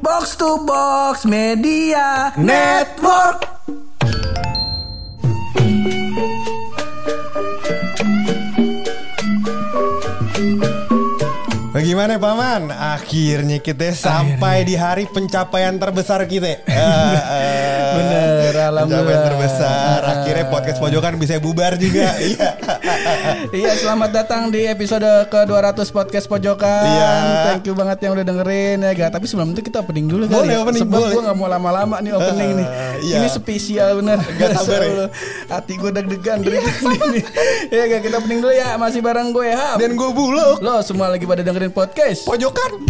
Box to Box Media Network. Bagaimana Paman? Akhirnya kita sampai di hari pencapaian terbesar kita. Eh, eh, Bener, alhamdulillah. Pencapaian terbesar. Akhirnya podcast pojokan bisa bubar juga. Iya. Iya selamat datang di episode ke-200 podcast pojokan Iya. Thank you banget yang udah dengerin ya gak Tapi sebelum itu kita opening dulu Boleh, kali ya opening, Sebab boleh. gue gak mau lama-lama nih opening nih iya. Ini spesial bener Gak sabar ya? Hati gue deg-degan dari tadi nih Ya gak kita opening dulu ya Masih bareng gue ya Dan gue buluk. Lo semua lagi pada dengerin podcast Pojokan.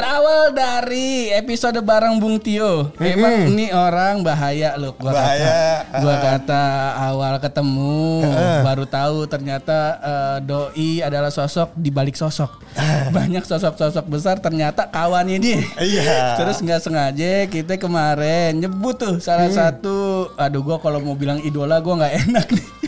Berawal dari episode bareng Bung Tio. Emang ini orang bahaya loh. Gua Bahaya. kata Gua kata awal ketemu Baru tahu ternyata eh, Doi adalah sosok di balik sosok. Banyak sosok-sosok besar ternyata kawannya dia. Iya. Terus nggak sengaja kita kemarin nyebut tuh salah satu. Aduh gua kalau mau bilang idola gua nggak enak nih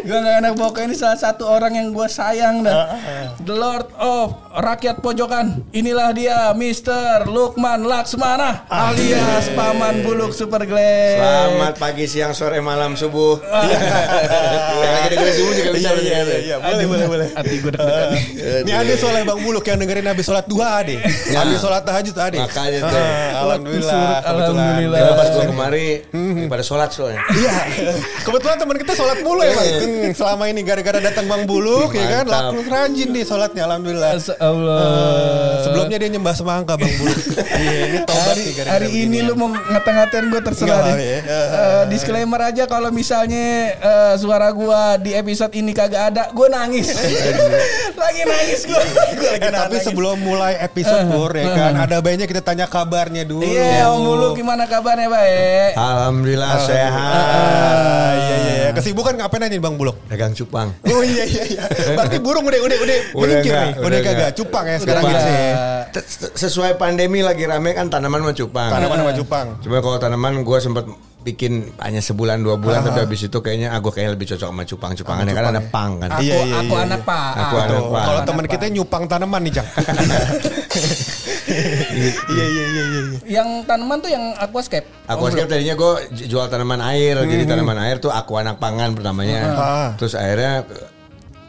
Gue gak enak pokoknya ini salah satu orang yang gue sayang dah The Lord of Rakyat Pojokan Inilah dia Mr. Lukman Laksmana Alias Paman Buluk Super Glad Selamat pagi, siang, sore, malam, subuh. Yang lagi dengerin subuh juga bisa. Iya, iya, iya, iya. Boleh, boleh, boleh. Hati gue deg-degan nih. Ini ada soalnya Bang Buluk yang dengerin habis sholat duha ade. Habis sholat tahajud ade. Makanya tuh. Ah, Alhamdulillah. Alhamdulillah. Pas gua kemari, pada sholat soalnya. Iya. Kebetulan teman kita sholat mulu ya bang. Hmm, selama ini gara-gara datang bang Buluk ya kan. Laku rajin nih sholatnya alhamdulillah. Masya Allah Eh, sebelumnya dia nyembah semangka bang Buluk. Iya ini tobat hari, nih gara-gara hari ini beginian. lu mau ngata-ngatain gue terserah Nggak, deh. ya. Eh, disclaimer aja kalau misalnya eh, suara gua di episode ini kagak ada, gue nangis. lagi nangis gue. Gue lagi Eh, tapi nangis. sebelum mulai episode Bur ya kan ada baiknya kita tanya kabarnya dulu. Iya, Om Bulu gimana kabarnya, baik? Alhamdulillah sehat. Ah, iya iya iya. Kesibukan ngapain aja nih Bang Buluk? Dagang cupang. Oh iya iya iya. Berarti burung udah udah udah Udah menyingkir nih. Udah, udah kagak cupang ya sekarang Cupang. gitu ya. Sesuai pandemi lagi rame kan tanaman mah cupang. Tanaman sama cupang. Cuma kalau tanaman gue sempet bikin hanya sebulan dua bulan tapi habis itu kayaknya aku kayak lebih cocok sama cupang-cupangannya kan ada pang kan. Aku, Iya, iya, aku iya, anak iya. Pak. Aku Ah, anak Pak. Kalau teman kita nyupang tanaman nih, Jang. Iya iya iya iya. Yang tanaman tuh yang aquascape. Aquascape tadinya gue jual tanaman air, jadi tanaman air tuh aku anak pangan pertamanya. Ah. Terus akhirnya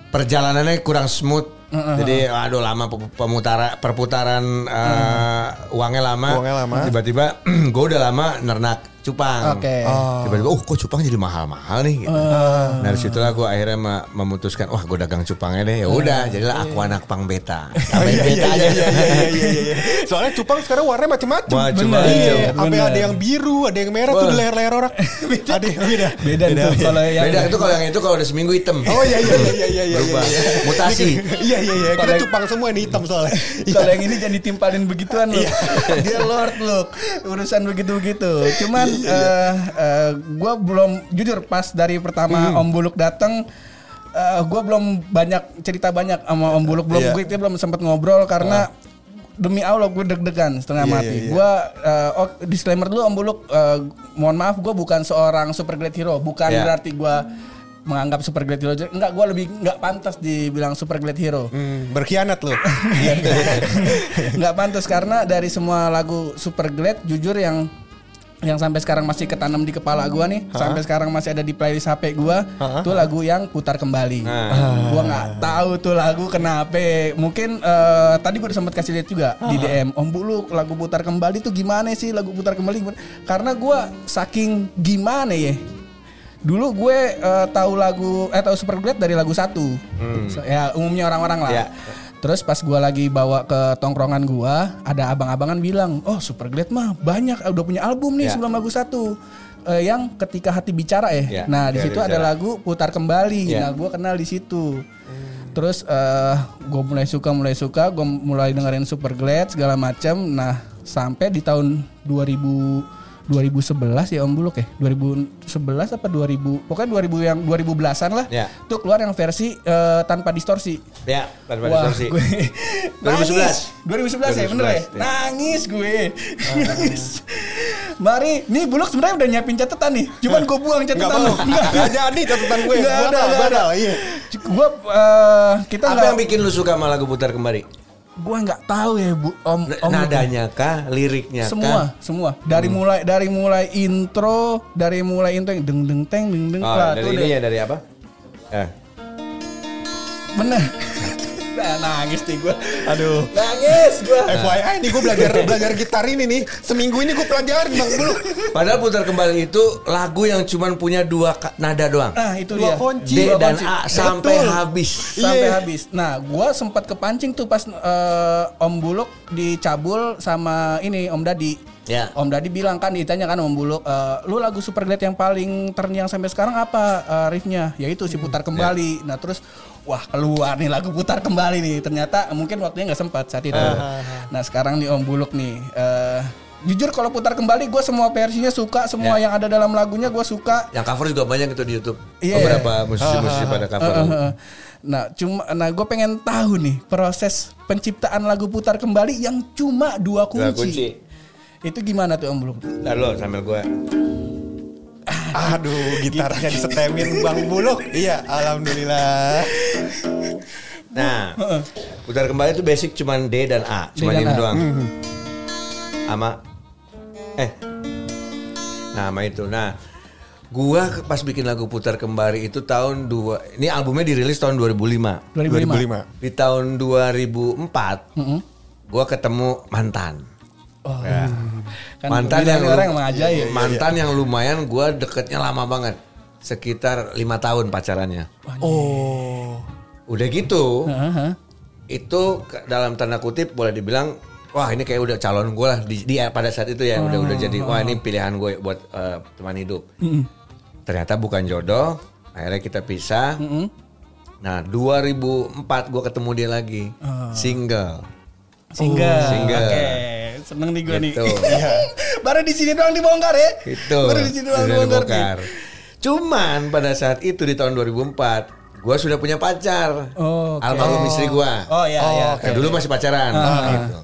perjalanannya kurang smooth. Jadi aduh lama pe- pemutara perputaran eh, uangnya lama. Uangnya lama. Tiba-tiba gue udah lama nernak cupang. Oke. Tiba-tiba oh kok cupang jadi mahal-mahal nih gitu. Nah dari situlah gue akhirnya ma- memutuskan wah gue dagang cupangnya deh. Ya udah jadilah aku anak pang beta. Tambahin beta aja. Iya iya iya iya iya. Soalnya cupang sekarang warnanya macam-macam. Macam-macam. Iya, sampai ada yang biru, ada yang merah tuh di leher-leher orang. Ada yang beda. Beda, tuh kalau yang Beda itu kalau yang itu kalau udah seminggu hitam. Oh iya iya iya iya iya iya. Berubah. iya. Mutasi. Iya iya iya. Kita Kalau- cupang semua ini hitam soalnya. Kalau yang ini jangan ditimpalin begituan loh. Dia lord loh. Urusan begitu-begitu. Cuman eh eh, gua belum jujur pas dari pertama Om Buluk datang eh gua belum banyak cerita banyak sama Om Buluk belum Iya. gue belum sempat ngobrol karena demi Allah gue deg-degan setengah Iya, mati. iya, iya. Gua eh, oh, disclaimer dulu Om Buluk eh, mohon maaf gua bukan seorang super great hero, bukan Iya. berarti gua menganggap super great hero enggak gua lebih enggak pantas dibilang super great hero. Hmm, berkhianat loh. nggak pantas karena dari semua lagu Super Glad jujur yang yang sampai sekarang masih ketanam di kepala gua nih sampai sekarang masih ada di playlist HP gua tuh lagu yang putar kembali gua nggak tahu tuh lagu kenapa mungkin eh, tadi gua udah sempat kasih lihat juga di DM Om Bulu lagu putar kembali tuh gimana sih lagu putar kembali gimana? karena gua saking gimana ya Dulu gue eh, tahu lagu eh tahu Super Glad dari lagu satu. So, ya umumnya orang-orang lah. Ya. Terus pas gua lagi bawa ke tongkrongan gua, ada abang-abangan bilang, "Oh, Super Glad mah banyak udah punya album nih Ya. sebelum lagu satu." Eh, yang ketika hati bicara ya. Ya, nah, di situ ada lagu putar kembali. Ya. Nah, gua kenal di situ. Terus eh gue mulai suka mulai suka, gue mulai dengerin Super Glad segala macam. Nah, sampai di tahun 2000 2011 ya Om Buluk ya 2011 apa 2000 pokoknya 2000 yang 2010-an lah Ya. tuh keluar yang versi eh, tanpa distorsi Ya, tanpa Wah, distorsi. gue 2011. nangis. 2011 ya bener ya 2011, ya. nangis gue nangis Mari, nih Bulog sebenarnya udah nyiapin catatan nih. Cuman gue buang Enggak catatan lu. Enggak. Enggak jadi catatan gue. Nggak ada, Batal, nggak ada. Iya. Gue eh, kita Apa nggak yang bikin lu suka sama lagu putar kembali? Gue nggak tahu ya bu om, om Nadanya kah, liriknya semua kah? semua dari mulai dari mulai intro dari mulai intro yang deng deng teng deng deng Oh, lah, dari ini ya dari apa? Eh. bener nah, nangis nih gue Aduh. nangis gue FYI nih gue belajar belajar gitar ini nih. Seminggu ini gue pelajarin Bang Bulu. Padahal putar kembali itu lagu yang cuman punya dua nada doang. nah itu Dua dia kunci. D Dua dan kunci. A sampai Betul. habis. sampai Iya. habis. Nah, gua sempat kepancing tuh pas eh, Om Buluk dicabul sama ini Om Dadi. Ya. Om Dadi bilang kan ditanya kan Om Buluk, "Eh, lu lagu Superglad yang paling terngiang sampai sekarang apa eh, riffnya? Yaitu si putar kembali. Nah, terus wah keluar nih lagu putar kembali nih. Ternyata mungkin waktunya nggak sempat saat itu. nah, sekarang nih Om Buluk nih eh, Jujur kalau putar kembali gue semua versinya suka Semua Ya. yang ada dalam lagunya gue suka Yang cover juga banyak itu di YouTube. Iya. Beberapa musisi-musisi pada cover. Heeh. Nah, cuma nah gue pengen tahu nih proses penciptaan lagu putar kembali yang cuma dua kunci. Dua kunci. Itu gimana tuh Om Buluk? Ntar lo sambil gue. Aduh, gitarnya disetemin Bang Buluk. Iya, alhamdulillah. Nah, putar kembali itu basic cuman D dan A, cuman ini doang. Sama eh Nah, sama itu. Nah, gua pas bikin lagu putar kembali itu tahun dua ini albumnya dirilis tahun 2005. 2005. 2005. Di tahun 2004 gua ketemu mantan. Oh. Ya. Kan mantan yang orang emang ajaib. mantan yang lumayan gua deketnya lama banget. Sekitar lima tahun pacarannya. Oh. Udah gitu, Heeh. itu dalam tanda kutip boleh dibilang wah ini kayak udah calon gue lah di, di- pada saat itu ya udah udah jadi wah ini pilihan gue buat eh, teman hidup ternyata bukan jodoh akhirnya kita pisah nah 2004 gue ketemu dia lagi single Single. Single. Oke, seneng nih gue nih. Gitu. Baru di sini doang dibongkar ya. itu Baru di sini doang dibongkar. nih. cuman pada saat itu di tahun 2004 gue sudah punya pacar Oh, oke. almarhum istri gue Oh iya iya. Nah, dulu masih pacaran gitu.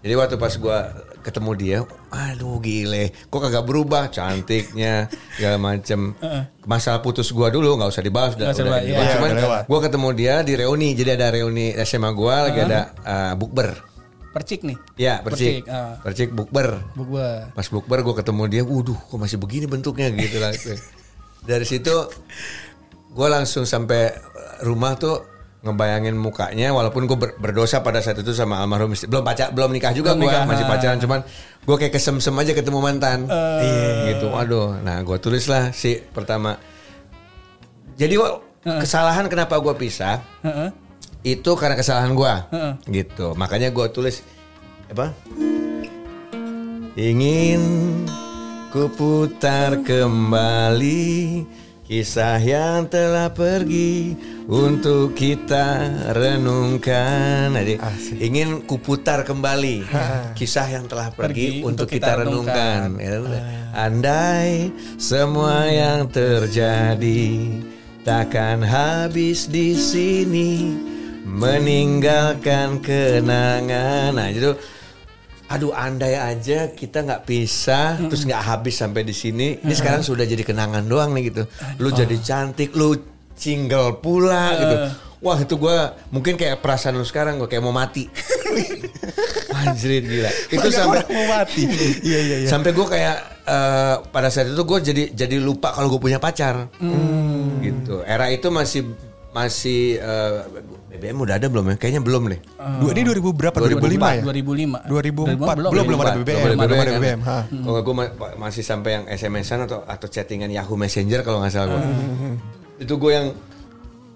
Jadi waktu pas gua ketemu dia, aduh gile, kok kagak berubah cantiknya segala macem. Masalah putus gua dulu nggak usah dibahas, udah, usah udah dibahas, iya, Cuman lewat. gua ketemu dia di reuni, jadi ada reuni SMA gua lagi ada uh, bukber. Percik nih. Ya, percik, Percik, ah. percik bukber. Bu gue. Pas bukber gua ketemu dia, waduh, kok masih begini bentuknya gitu lah. Dari situ gua langsung sampai rumah tuh ngebayangin mukanya walaupun gue berdosa pada saat itu sama almarhum istri belum pacar belum nikah juga gue masih ah. pacaran cuman gue kayak kesem-sem aja ketemu mantan Eh. gitu aduh nah gue tulis lah si pertama jadi kesalahan kenapa gue pisah Heeh. Itu karena kesalahan gue Heeh. gitu. Makanya gue tulis apa? Ingin ku putar kembali kisah yang telah pergi untuk kita renungkan. Jadi, ingin ku putar kembali kisah yang telah pergi, Pergi untuk kita, kita renungkan. Ya udah. andai semua yang terjadi takkan habis di sini meninggalkan kenangan. Nah itu, aduh andai aja kita nggak pisah, terus nggak habis sampai di sini. Ini sekarang sudah jadi kenangan doang nih gitu. Lu jadi cantik, lu single pula gitu. Wah itu gue mungkin kayak perasaan lu sekarang gue kayak mau mati. Anjrit gila. Itu sampai mau mati. Iya iya iya. sampai gue kayak eh, pada saat itu gue jadi jadi lupa kalau gue punya pacar gitu era itu masih masih eh, BBM udah ada belum ya kayaknya belum deh Dua ini 2000 berapa? 2005 ya? 2005. 2004 belum belum ada 2004, BBM. belum Belum ada kan. BBM. ha. Kalau gue masih sampai yang SMS-an atau atau chattingan Yahoo Messenger kalau nggak salah gue. Itu gue yang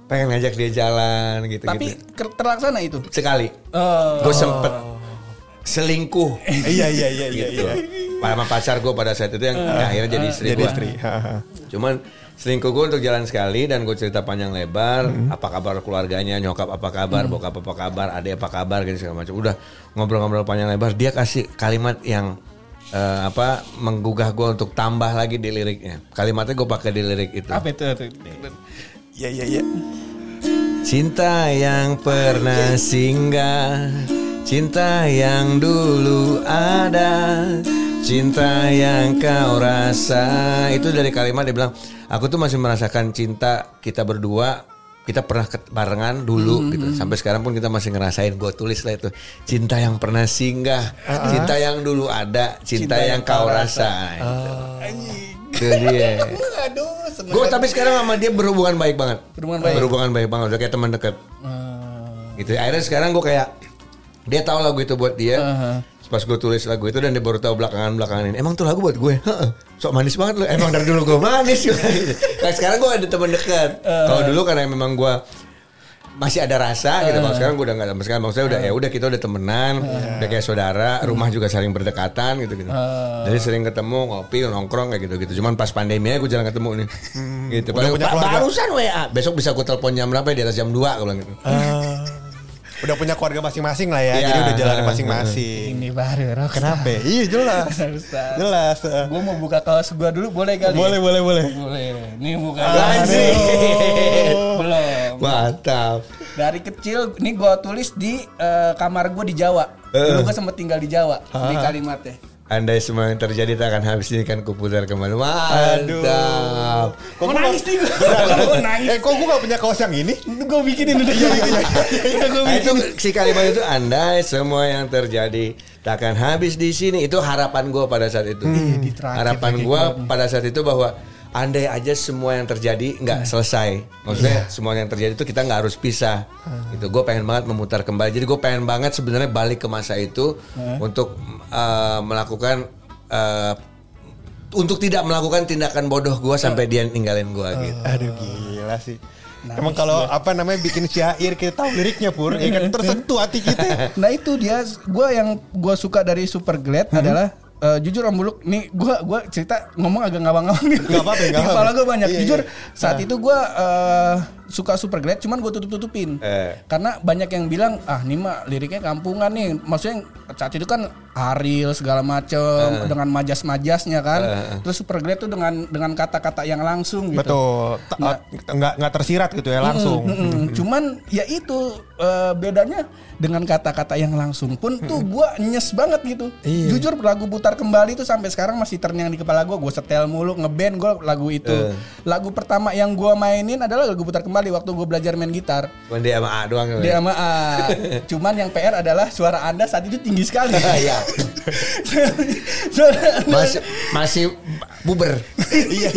pengen ngajak dia jalan gitu Tapi gitu. terlaksana itu. Sekali. Oh. Gue sempet selingkuh. Iya iya iya iya. gitu. iya. Sama pacar gue pada saat itu yang akhirnya jadi istri Jadi gue. istri. Cuman selingkuh gue untuk jalan sekali dan gue cerita panjang lebar apa kabar keluarganya nyokap apa kabar bokap apa kabar adik apa kabar gitu segala macam. Udah ngobrol-ngobrol panjang lebar dia kasih kalimat yang eh, apa menggugah gue untuk tambah lagi di liriknya. Kalimatnya gue pakai di lirik itu. Apa itu? Iya iya iya. cinta yang pernah singgah cinta yang dulu ada cinta yang kau rasa. Itu dari kalimat dia bilang aku tuh masih merasakan cinta kita berdua kita pernah barengan dulu gitu. sampai sekarang pun kita masih ngerasain. Gue tulis lah itu cinta yang pernah singgah cinta yang dulu ada cinta, yang, kau rasa. itu dia. Aduh, seneng. gue tapi sekarang sama dia berhubungan baik banget. Berhubungan baik. berhubungan baik banget. Udah kayak teman dekat gitu. Akhirnya sekarang gue kayak dia tahu lagu itu buat dia pas gue tulis lagu itu dan dia baru tahu belakangan belakangan ini. Emang tuh lagu buat gue? Heeh. sok manis banget lu emang dari dulu gue manis nah sekarang gue ada teman dekat. Kalau dulu karena memang gue masih ada rasa gitu. Kalau sekarang gue udah nggak sama sekali maksudnya udah ya udah kita udah temenan udah kayak saudara rumah juga saling berdekatan gitu gitu. Jadi sering ketemu ngopi nongkrong kayak gitu gitu. Cuman pas pandemi gue jarang ketemu nih. Gitu. Udah punya Ba- keluarga. barusan WA besok bisa gue telepon jam berapa ya? di atas jam 2 gue bilang gitu Udah punya keluarga masing-masing lah ya. Iya. Jadi udah jalan masing-masing. Ini baru rockstar. Kenapa? ya? Iya jelas. Jelas. eh. Gue mau buka kaos gue dulu boleh kali? Boleh, boleh, boleh. Boleh. Nih buka. Anjing. Belum. mantap Dari kecil, ini gue tulis di eh, kamar gue di Jawa. Dulu gue sempet tinggal di Jawa. Di kalimatnya. Andai semua yang terjadi tak akan habis ini kan kuputar kembali mantap Kok gua nangis nih gue. Gue nangis. Eh kok gue gak punya kaos yang ini? Gue bikinin udah. Iya, iya, Udah gue Nah, itu si kalimat itu andai semua yang terjadi takkan habis di sini itu harapan gue pada saat itu. harapan gue pada saat itu bahwa andai aja semua yang terjadi nggak selesai, maksudnya semua yang terjadi itu kita nggak harus pisah. Itu gue pengen banget memutar kembali. Jadi gue pengen banget sebenarnya balik ke masa itu untuk uh, melakukan uh, untuk tidak melakukan tindakan bodoh gue sampai dia ninggalin gue gitu. Aduh gila sih. Emang kalau apa namanya bikin syair kita tahu liriknya pur, ya kan? Tersentuh hati kita. Nah itu dia, gue yang gue suka dari Super Glad adalah eh, jujur Om Buluk, nih gue gua cerita ngomong agak ngawang-ngawang gitu. Nggak apa-apa, kepala apa-apa. gue banyak. Iya, jujur iya. saat itu gue eh, suka Super Glad, cuman gue tutup-tutupin. Eh. Karena banyak yang bilang ah nih mah liriknya kampungan nih. Maksudnya saat itu kan Ariel segala macem dengan majas-majasnya kan. Terus Super Glad tuh dengan dengan kata-kata yang langsung gitu. Betul. T- Nggak nggak tersirat gitu ya langsung. Mm-mm. Cuman ya itu eh, bedanya dengan kata-kata yang langsung pun tuh gua nyes banget gitu. Iya. Jujur lagu putar kembali tuh sampai sekarang masih terngiang di kepala gua. Gua setel mulu ngeband gua lagu itu. Lagu pertama yang gua mainin adalah lagu putar kembali waktu gua belajar main gitar. Cuman dia sama A doang. gitu. Dia sama A. Cuman yang PR adalah suara Anda saat itu tinggi sekali. Iya. suara Anda masih masih buber Iya.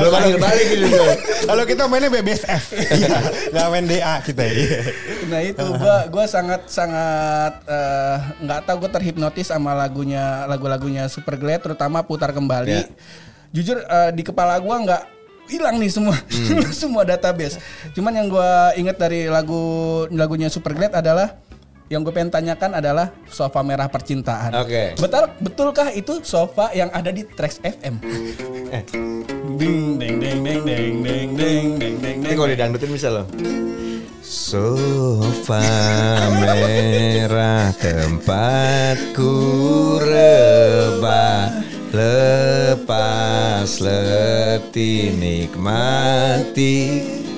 belum panggil balik gitu. Kalau kita mainnya BBSF. Iya. Nggak main DA kita. Iya. Nah itu gua gua sangat sangat eh, nggak tahu gue terhipnotis sama lagunya lagu-lagunya Super Glad terutama putar kembali. Ya. Jujur eh, di kepala gua nggak hilang nih semua semua database. Cuman yang gua inget dari lagu lagunya Super Glad adalah yang gue pengen tanyakan adalah sofa merah percintaan. Oke. Betul betulkah itu sofa yang ada di Trax FM? Eh. Ding ding ding ding ding ding ding ding ding ini kalau didangdutin bisa loh Sofa merah tempatku rebah Lepas letih nikmati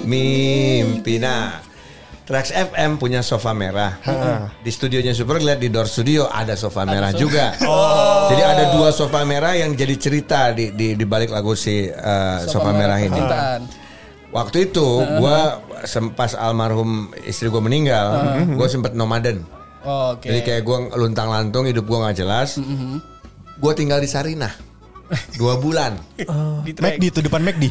mimpi Nah Trax FM punya sofa merah. Di studionya Superglad di Door Studio ada sofa merah juga. Jadi ada dua sofa merah yang jadi cerita di di, di balik lagu si uh, sofa, merah ini. percintaan. Waktu itu gua sempas almarhum istri gua meninggal, gua sempet nomaden. Oke. Jadi kayak gua luntang lantung hidup gua nggak jelas. Gua tinggal di Sarinah dua bulan. Di Trax. McD itu depan McD.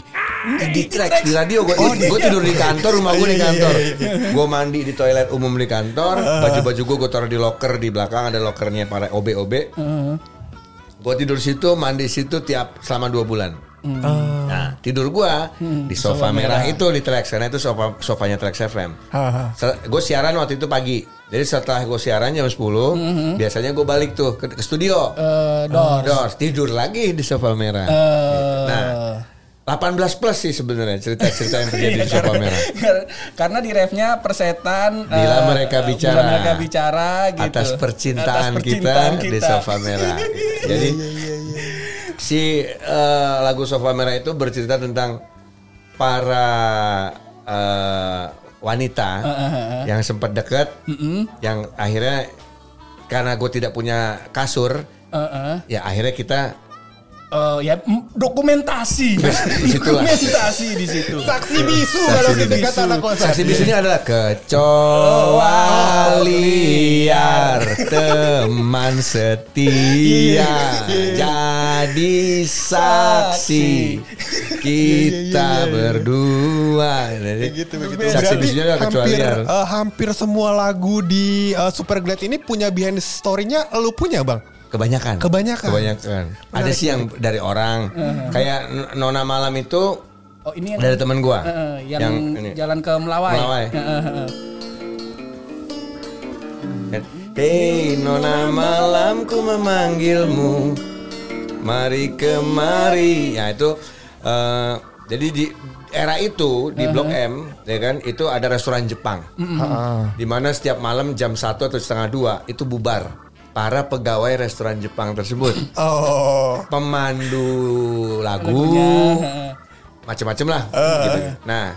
di track di radio gue gue tidur di kantor rumah gue di kantor. gue mandi di toilet umum di kantor baju baju gue gue taruh di locker di belakang ada lockernya para ob ob gue tidur situ mandi situ tiap selama dua bulan nah tidur gue di sofa merah itu di Trax karena itu sofa sofanya Trax FM gue siaran waktu itu pagi. Jadi setelah gue siaran jam 10 biasanya gue balik tuh ke, ke studio. Eh, Doors. Doors tidur lagi di sofa merah. Eh, Nah, 18 plus sih sebenarnya cerita-cerita yang terjadi di sofa merah. Karena di refnya persetan Bila eh, mereka bicara, bila mereka bicara gitu. atas percintaan, Atas percintaan kita, di sofa merah. Jadi si eh, lagu sofa merah itu bercerita tentang para eh, wanita yang sempat dekat, yang akhirnya karena gue tidak punya kasur, Heeh. Ya akhirnya kita Eh, ya dokumentasi. Dokumentasi di situ. Saksi bisu Saksi kalau kita bisu. kata anak kosan. saksi bisunya adalah kecoa liar teman setia jadi saksi kita berdua. Jadi, Gitu, begitu. Saksi bisunya adalah kecoa hampir, liar. eh, hampir semua lagu di eh, Super Glad ini punya behind story-nya lu punya bang? Kebanyakan. Kebanyakan. Kebanyakan. Ada sih yang dari orang. Kayak N- Nona Malam itu Oh ini yang dari teman gua. Eh, yang, ini. jalan ke Melawai. Melawai. Eh. Hei Nona malamku memanggilmu Mari kemari Ya itu eh, Jadi di era itu Di Blok M ya kan Itu ada restoran Jepang di mana setiap malam jam 1 atau setengah dua Itu bubar Para pegawai restoran Jepang tersebut Oh. Pemandu lagu Macem-macem lah gitu. Nah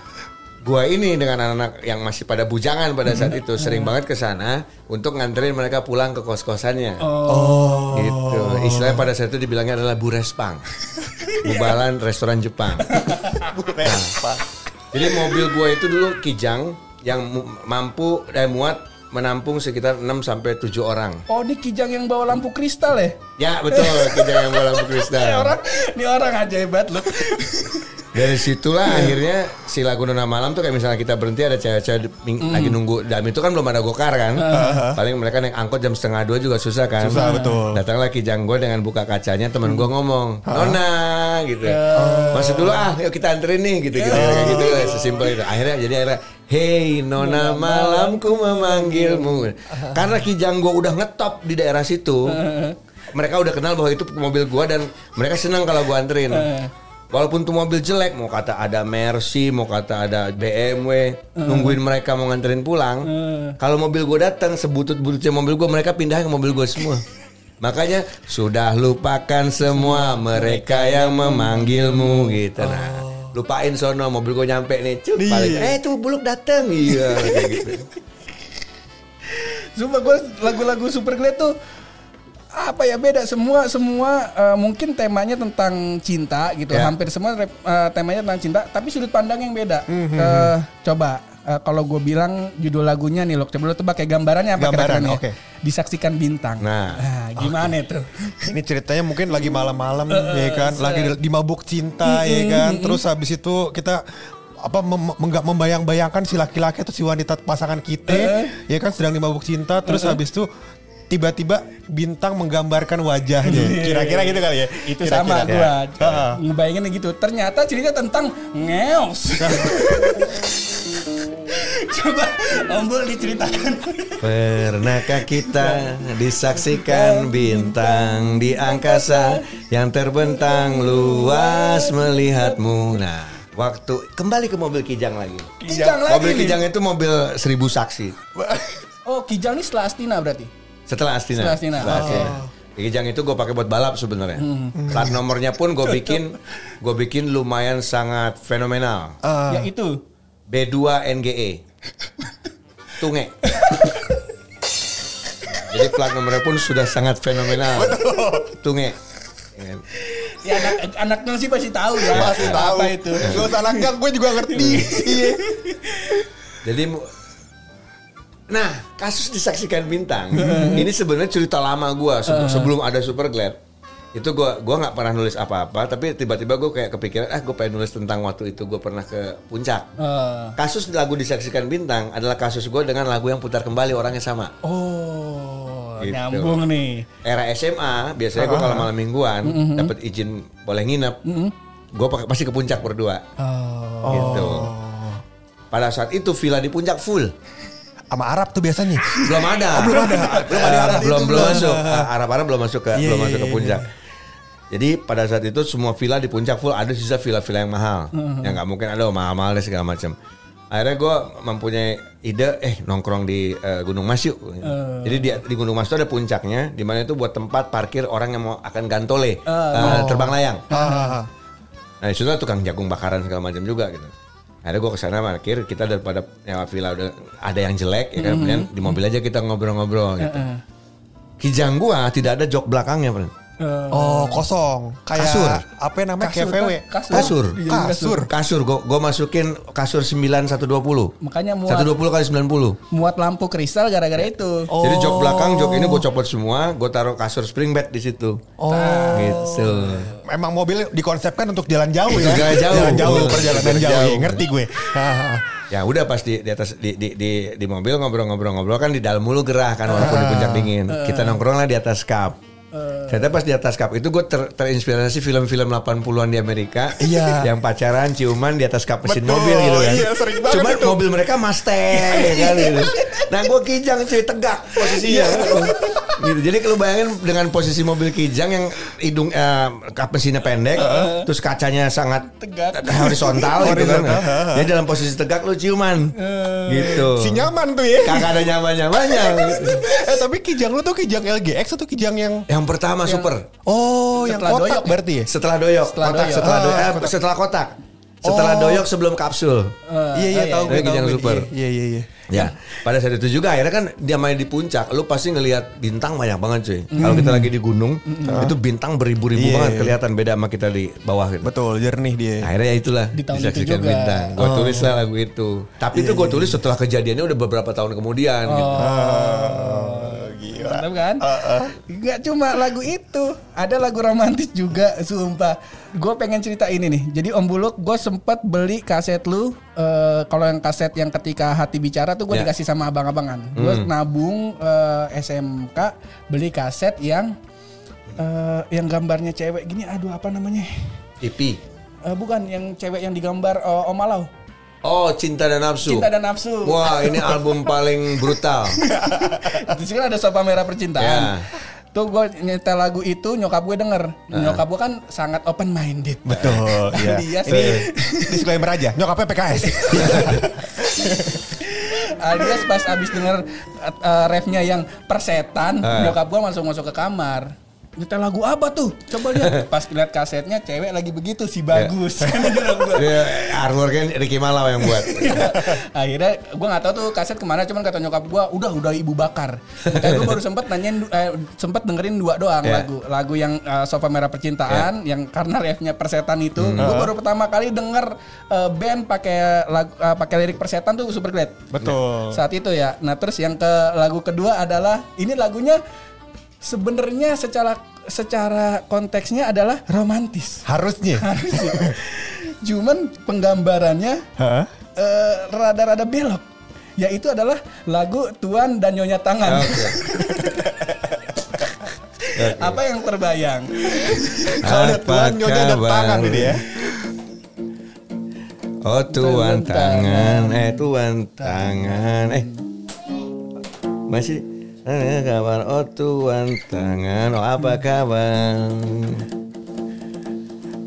Gua ini dengan anak-anak yang masih pada bujangan pada saat itu sering banget ke sana untuk nganterin mereka pulang ke kos-kosannya. Oh. Gitu. Istilahnya pada saat itu dibilangnya adalah burespang. Bubalan restoran Jepang. Nah, jadi mobil gua itu dulu Kijang yang mampu dan muat menampung sekitar 6 sampai 7 orang. Oh ini kijang yang bawa lampu kristal ya? Ya betul, Kijang yang bola Ini kristal. orang, ini orang ajaib banget loh. Dari situlah akhirnya si lagu Nona Malam tuh kayak misalnya kita berhenti ada cewek-cewek ming- lagi nunggu dam itu kan belum ada gokar kan. Paling mereka naik angkot jam setengah dua juga susah kan. Susah, betul. Datanglah Kijang gue dengan buka kacanya teman gue ngomong Nona gitu. Masuk dulu ah yuk kita anterin nih gitu gitu kayak gitu sesimpel itu. Akhirnya jadi akhirnya Hey Nona malamku memanggilmu. Karena Kijang gue udah ngetop di daerah situ Mereka udah kenal bahwa itu mobil gue dan mereka senang kalau gue anterin Walaupun tuh mobil jelek, mau kata ada Mercy, mau kata ada BMW, nungguin mereka mau nganterin pulang. Kalau mobil gue datang, sebutut-bututnya mobil gue, mereka pindah ke mobil gue semua. Makanya sudah lupakan semua mereka yang memanggilmu gitu. Nah, lupain sono mobil gue nyampe nih, cuk. Eh tuh buluk datang, iya kayak gitu. Sumpah gue lagu-lagu Super Glad tuh apa ya beda. Semua semua eh, mungkin temanya tentang cinta gitu. Ya. hampir semua eh, temanya tentang cinta tapi sudut pandang yang beda. Eh, coba eh, kalau gue bilang judul lagunya nih lo coba lo tebak kayak gambarannya apa Gambaran, kira-kira nih? oke. disaksikan bintang. Nah. gimana itu Ini ceritanya mungkin lagi malam-malam ya kan, lagi di, mabuk cinta ya kan. Terus habis itu kita apa mem- membayang-bayangkan si laki-laki atau si wanita pasangan kita ya kan? Sedang di mabuk cinta terus habis itu tiba-tiba bintang menggambarkan wajahnya. Kira-kira gitu kali ya. itu sama Kira-kira. gue Heeh. ngebayanginnya gitu ternyata cerita tentang ngeos coba ombol diceritakan Pernahkah kita disaksikan bintang di angkasa yang terbentang luas melihatmu? Nah, waktu kembali ke mobil Kijang lagi. Kijang lagi Mobil nih. Kijang itu mobil seribu saksi. oh kijang ini setelah Astina berarti Setelah Astina. Setelah Astina. Setelah Oh. Astina. Kijang itu gue pakai buat balap sebenarnya. Plat nomornya pun gue bikin, gue bikin lumayan sangat fenomenal. ya itu B2 NGE. Tunge. Jadi plat nomornya pun sudah sangat fenomenal. Tunge. Ya anak anaknya sih pasti tahu ya. Pasti tahu. Apa itu? Usah nanggang, gue juga ngerti. Jadi Nah, kasus disaksikan bintang. ini sebenarnya cerita lama gua se- sebelum ada Super Glad. Itu gua gua nggak pernah nulis apa-apa, tapi tiba-tiba gua kayak kepikiran, ah gue pengen nulis tentang waktu itu gue pernah ke puncak. Eh, Kasus lagu disaksikan bintang adalah kasus gue dengan lagu yang putar kembali orangnya sama. oh, Gitu. nyambung nih. Era SMA biasanya gue kalau malam mingguan dapat izin boleh nginep, gue pasti ke puncak berdua. Oh. Gitu. Pada saat itu villa di puncak full. Sama Arab tuh biasanya. belum ada. Belum ada. Belum ada belum belum masuk. Arab-Arab belum masuk ke belum masuk ke puncak. jadi pada saat itu semua villa di puncak full. Ada sisa villa-villa yang mahal. Yang nggak mungkin ada oh, mahal-mahal deh segala macam. Akhirnya gue mempunyai ide eh nongkrong di eh, Gunung Mas yuk. Jadi di, di Gunung Mas itu ada puncaknya di mana itu buat tempat parkir orang yang mau akan gantole eh, terbang layang. Ah, Nah ada tukang jagung bakaran segala macam juga gitu. Akhirnya gue ke sana parkir, kita daripada nyawa villa udah ada yang jelek ya kan, kemudian di mobil aja kita ngobrol-ngobrol gitu. Kijang gua tidak ada jok belakangnya, Bro. Oh kosong Kayak Kasur. Apa yang namanya Kasur, Kayak VW kasur. Kasur. Dijadiin Kasur Kasur gua, gua masukin kasur 9120. Makanya muat 120 kali 90. muat lampu kristal gara-gara itu. Jadi jok belakang, jok ini gue copot semua, gue taruh kasur spring bed di situ. Oh Gitu. Emang mobil dikonsepkan untuk jalan jauh ya jalan jauh. Jalan jauh. Perjalanan Jalan jauh, jauh. iya, Ngerti gue. Ya udah pas di, di atas di, di, di, di mobil ngobrol-ngobrol-ngobrol kan di dalam mulu gerah kan walaupun di puncak dingin. Kita nongkrong lah di atas kap. Ternyata pas di atas kap itu gue ter- terinspirasi film-film 80-an di Amerika Iya. yang pacaran ciuman di atas kap mesin Betul, mobil gitu kan. iya, sering banget Cuman itu. mobil mereka Mustang ya kan gitu. Nah gue kijang cuy tegak posisinya. Gitu. Jadi kalau bayangin dengan posisi mobil kijang yang hidung eh, kap mesinnya pendek, terus kacanya sangat Tegak. horizontal gitu kan. Jadi dalam posisi tegak lu ciuman. gitu. Si nyaman tuh ya Kagak ada nyaman-nyamannya. Eh tapi kijang lu tuh kijang LGX atau kijang yang Yang pertama super. Oh yang Setelah kotak doyok berarti ya Setelah doyok, Setelah kotak doyok. setelah Ah, doyok, eh, kotak. setelah kotak. Setelah Oh. doyok sebelum kapsul. Iya iya tahu gue kijang gue. super. Iya iya iya Ya, pada saat itu juga akhirnya kan dia main di puncak, lu pasti ngelihat bintang banyak banget cuy. Kalau kita lagi di gunung, itu bintang beribu-ribu Iya, banget iya. kelihatan beda sama kita di bawah gitu. Betul jernih dia Akhirnya ya itulah Di tahun itu disaksikan juga. bintang. Gue tulis lah lagu itu. Tapi itu gue tulis setelah kejadiannya udah beberapa tahun kemudian gitu. Oh, Mantap kan? Gak cuma lagu itu, ada lagu romantis juga, sumpah. Gue pengen cerita ini nih. Jadi Om Buluk, gue sempet beli kaset lu. eh, kalau yang kaset yang ketika hati bicara tuh gue Ya. dikasih sama abang-abangan. Gue nabung eh, SMK beli kaset yang eh, yang gambarnya cewek gini. Aduh apa namanya? IP. Eh, bukan yang cewek yang digambar eh, Om Alau. Oh, Cinta dan Nafsu. Cinta dan nafsu. Wah, ini album paling brutal. Di sini ada sopa merah percintaan. Ya. Tuh gue nyetel lagu itu nyokap gue denger. Nyokap gue kan sangat open minded. Betul iya. Alias, Ini disclaimer aja Nyokapnya PKS alias pas abis denger uh, refnya yang persetan, Ah. nyokap gue langsung masuk ke kamar. Nyetel lagu apa tuh? Coba lihat. Pas lihat kasetnya cewek lagi begitu si bagus. Kan dia bilang gua. Dia artworknya Ricky Malau yang buat. Akhirnya gue nggak tahu tuh kaset ke mana, cuman kata nyokap gue udah udah ibu bakar. Kayak gue baru sempet nanyain, eh, sempet dengerin dua doang Yeah. lagu lagu yang eh, Sofa Merah Percintaan, yang karena refnya persetan itu, gue baru pertama kali denger eh, band pakai lagu eh, pakai lirik persetan tuh Super Glad. Betul Saat itu ya. Nah terus yang ke lagu kedua adalah ini lagunya sebenarnya secara secara konteksnya adalah romantis. Harusnya Harusnya. Cuman penggambarannya eh, rada-rada belok. Yaitu adalah lagu Tuan dan Nyonya Tangan. Oke. Apa yang terbayang? Kalau ada tuan nyonya ada tangan ini ya Oh Tuan tangan, eh tuan tangan, eh masih eh, kabar oh tuan tangan, oh apa kabar?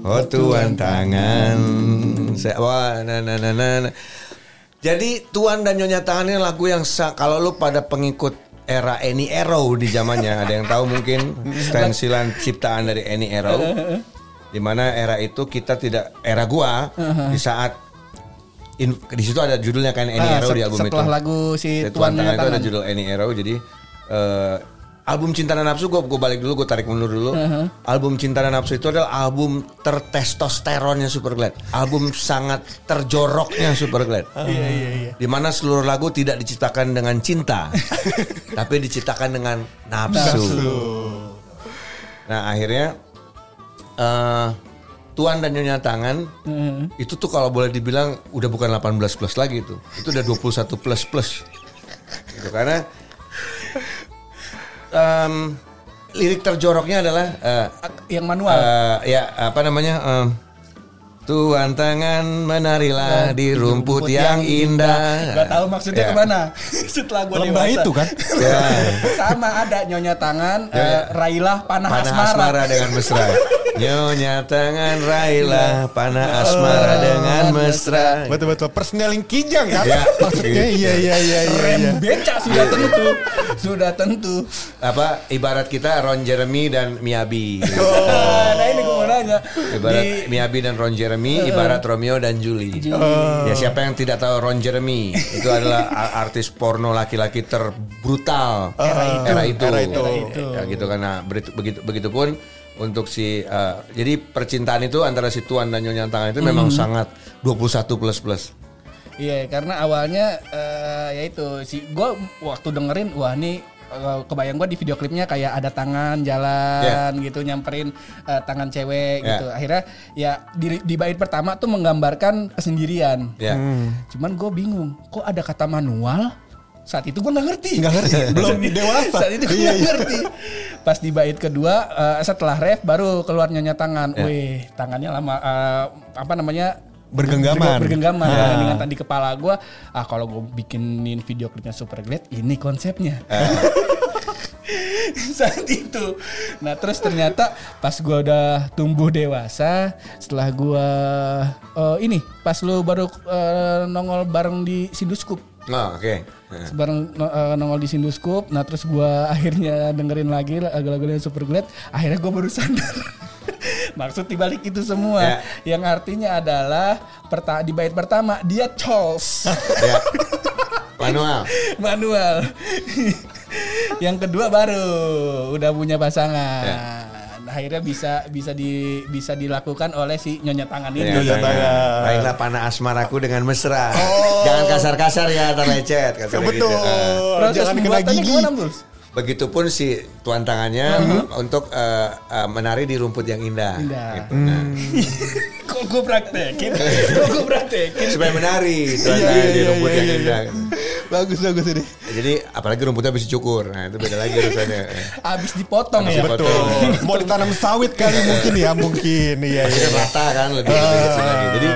Oh tuan tangan, saya wah nah, nah, nah, nah. Jadi tuan dan nyonya tangan ini lagu yang kalau lu pada pengikut era Any Arrow di zamannya ada yang tahu mungkin stensilan ciptaan dari Any Arrow di mana era itu kita tidak era gua di saat in- di situ ada judulnya kan Any Ah, Arrow se- di album setelah itu. lagu si Di Tuan Tangan itu ada judul Any Arrow jadi eh, album Cinta dan Nafsu gue balik dulu gue tarik mundur dulu. Album Cinta dan Nafsu itu adalah album tertestosteronnya Superglad. Album sangat terjoroknya Superglad. Iya iya iya. Di mana seluruh lagu tidak diciptakan dengan cinta, tapi diciptakan dengan nafsu. Nah akhirnya eh Tuan dan Nyonya Tangan itu tuh kalau boleh dibilang udah bukan 18 plus lagi itu. Itu udah 21 plus plus. Gitu, karena em, lirik terjoroknya adalah eh, Yang manual. eh, ya apa namanya em, Tuan tangan menarilah di rumput yang indah. Gak tahu maksudnya Ya. ke mana. Setelah gue Lembah dewasa. itu kan Ya. Sama ada nyonya tangan, Ya, eh, ya. Railah panah, Panah asmara. asmara dengan mesra. Nyonya tangan railah panah asmara dengan mesra. Betul betul Persneling kijang kan Ya. Maksudnya iya iya iya iya Rem iya. beca sudah tentu. Sudah tentu. Apa ibarat kita Ron Jeremy dan Miyabi. nah ini Ibarat di- Miyabi dan Ron Jeremy, ibarat Romeo dan Julie. Ya siapa yang tidak tahu Ron Jeremy? Itu adalah artis porno laki-laki terbrutal era itu. Era itu. Ya gitu karena begitu begitu begitupun untuk si eh, jadi percintaan itu antara si tuan dan nyonya tangan itu memang sangat 21 plus plus. Iya, karena awalnya eh, ya itu si gue waktu dengerin wah nih kebayang gue di video klipnya kayak ada tangan jalan gitu nyamperin eh, tangan cewek Ya. gitu. Akhirnya ya di, di bait pertama tuh menggambarkan kesendirian. Ya. Cuman gue bingung, kok ada kata manual? Saat itu gue nggak ngerti. Nggak ngerti, belum dewasa. Saat itu gue Iya, nggak iya. ngerti. Pas di bait kedua, eh, setelah ref baru keluar nyonya tangan. Ya. Wih, tangannya lama eh, apa namanya? Bergenggaman. Bergenggaman Ah. dengan tadi kepala gue. Ah kalau gue bikinin video klipnya super glad, ini konsepnya. saat itu. Nah terus ternyata pas gue udah tumbuh dewasa, setelah gue eh, ini pas lu baru eh, nongol bareng di Sinduskup, Oh, oke. Nah. Bareng no- eh, nongol di Sinduskup. Nah terus gue akhirnya dengerin lagi lagu-lagu yang super glad. Akhirnya gue baru sadar. Maksud dibalik itu semua, yang artinya adalah perta di bait pertama dia Charles Ya. Manual. manual. yang kedua baru udah punya pasangan. Ya. Akhirnya bisa bisa di bisa dilakukan oleh si nyonya tangan ini. Ya, Nyonya ya. tangan. Baiklah panah asmaraku dengan mesra. Jangan kasar-kasar ya, terlecet. Kata Betul. Gitu. Proses Jangan kena pembuatannya gigi. gimana, Bul? Begitupun si tuan tangannya untuk eh, eh, menari di rumput yang indah. Indah. Gitu. Nah, Kok gue praktekin? Kok gue praktekin? supaya menari tuan Iya, tangannya iya, di iya, rumput iya, yang iya. indah. Bagus bagus ini. Jadi apalagi rumputnya bisa cukur. Nah itu beda lagi urusannya. Abis dipotong Abis ya. dipotong. Betul. Mau ditanam sawit kali mungkin ya mungkin. Iya iya. Rata kan lebih lagi. Jadi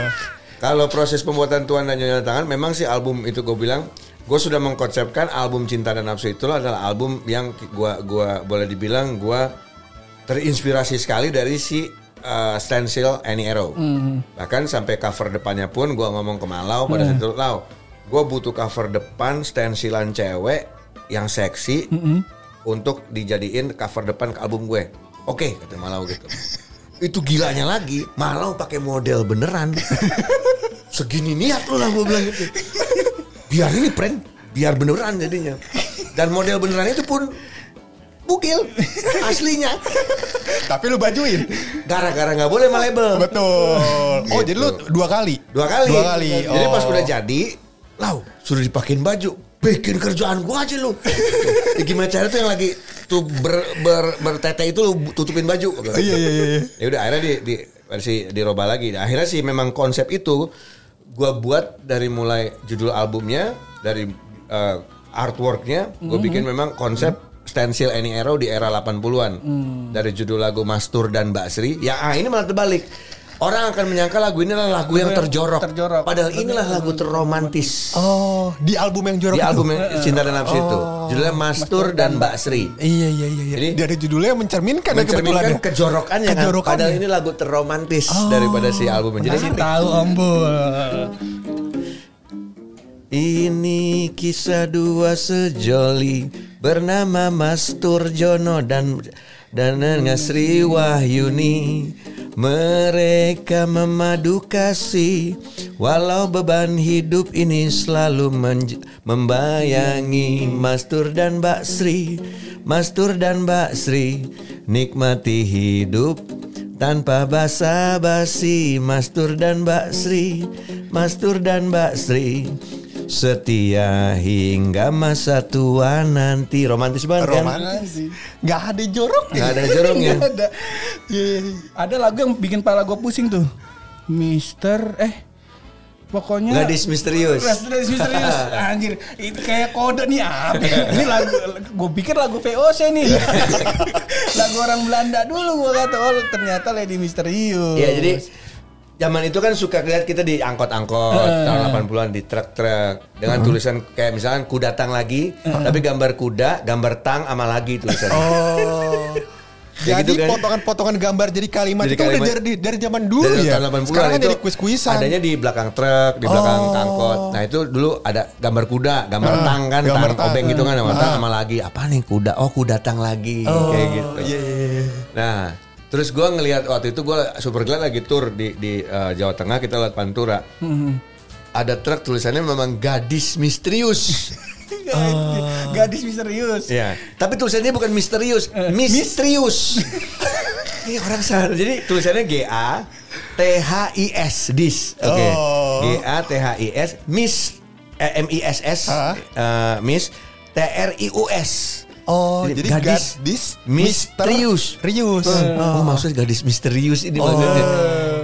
kalau proses pembuatan Tuan dan Nyonya Tangan memang sih album itu gue bilang gue sudah mengkonsepkan album Cinta dan Nafsu itu adalah album yang gua gua boleh dibilang gua terinspirasi sekali dari si uh, stencil Annie Arrow. Bahkan sampai cover depannya pun gua ngomong ke Malau pada saat itu, "Lau, gua butuh cover depan stensilan cewek yang seksi untuk dijadiin cover depan ke album gue." Oke, kata Malau gitu. Itu gilanya lagi, Malau pakai model beneran. Segini niat lu lah gue bilang gitu. Biar ini prank, biar beneran jadinya. Dan model beneran itu pun bukil aslinya. Tapi lu bajuin. Gara-gara nggak boleh sama label. Betul. Oh Gitu. jadi lu dua kali. Dua kali. Dua kali. Jadi pas Oh. udah jadi, lau sudah dipakein baju. Bikin kerjaan gua aja lu. Ya, gimana cara tuh yang lagi tuh ber, ber, bertete itu lu tutupin baju. Iya iya iya. Ya udah akhirnya di di versi diroba lagi. Akhirnya sih memang konsep itu gua buat dari mulai judul albumnya, dari eh, artworknya, gue bikin memang konsep stencil Annie Arrow di era 80-an. Dari judul lagu Mastur dan Mbak Sri. Ya ah, ini malah terbalik. Orang akan menyangka lagu ini adalah lagu yang terjorok. terjorok. Padahal inilah lagu terromantis. Oh di album yang jorok Di album yang Cinta dan Nafsu itu. Judulnya Mastur dan Mbak Sri. Iya iya iya. iya. Jadi- dari judulnya mencerminkan ya kebetulan. Mencerminkan kejorokannya kan. Kejorokannya. Padahal ini lagu terromantis daripada si albumnya. Jadi Kasih tahu Om Bul. Ini kisah dua sejoli bernama Mas Turjono dan dan Sri Wahyuni. Mereka memadu kasih walau beban hidup ini selalu membayangi Mastur dan Mbak Sri. Mastur dan Mbak Sri nikmati hidup tanpa basa-basi Mastur dan Mbak Sri Mastur dan Mbak Sri Setia hingga masa tua nanti Romantis banget kan Romantis. Gak ada jorok Gak ada jorongnya Nggak ada. Ada lagu yang bikin pala gue pusing tuh. Mister eh pokoknya Gadis misterius. Gadis misterius. Anjir itu kayak kode nih apa ini lagu gue pikir lagu VOC nih. Lagu orang Belanda dulu gue kata oh ternyata Lady Misterius. Iya jadi Zaman itu kan suka lihat kita di angkot-angkot tahun 80-an di truk-truk dengan tulisan kayak misalkan ku datang lagi tapi gambar kuda, gambar tang sama lagi tulisannya. Oh. Ya Jadi gitu kan. potongan-potongan gambar jadi kalimat Jadi itu udah kalimat- dari dari zaman dulu Dari ya. tahun 80-an Sekarang kan jadi kuis-kuisan. Adanya di belakang truk, di belakang Oh. angkot. Nah itu dulu ada gambar kuda, gambar Ah, tang kan, gambar tang tang. obeng gitu kan, gambar Ah. tang sama lagi. Apa nih kuda? Oh ku datang lagi, Oh, kayak gitu. Iya iya iya. Nah Terus gue ngelihat waktu itu gue Superglad lagi tour di di eh, Jawa Tengah kita lewat Pantura. Ada truk tulisannya memang gadis misterius. Gadis misterius. ya, tapi tulisannya bukan misterius, misterius. Ini orang salah. Jadi tulisannya G A T H I S dis. Oke. G A T H I S Miss eh, M I S S eh, Miss T R I U S. Oh, jadi gadis gadis misterius. Rius. Oh, maksudnya gadis misterius ini maksudnya.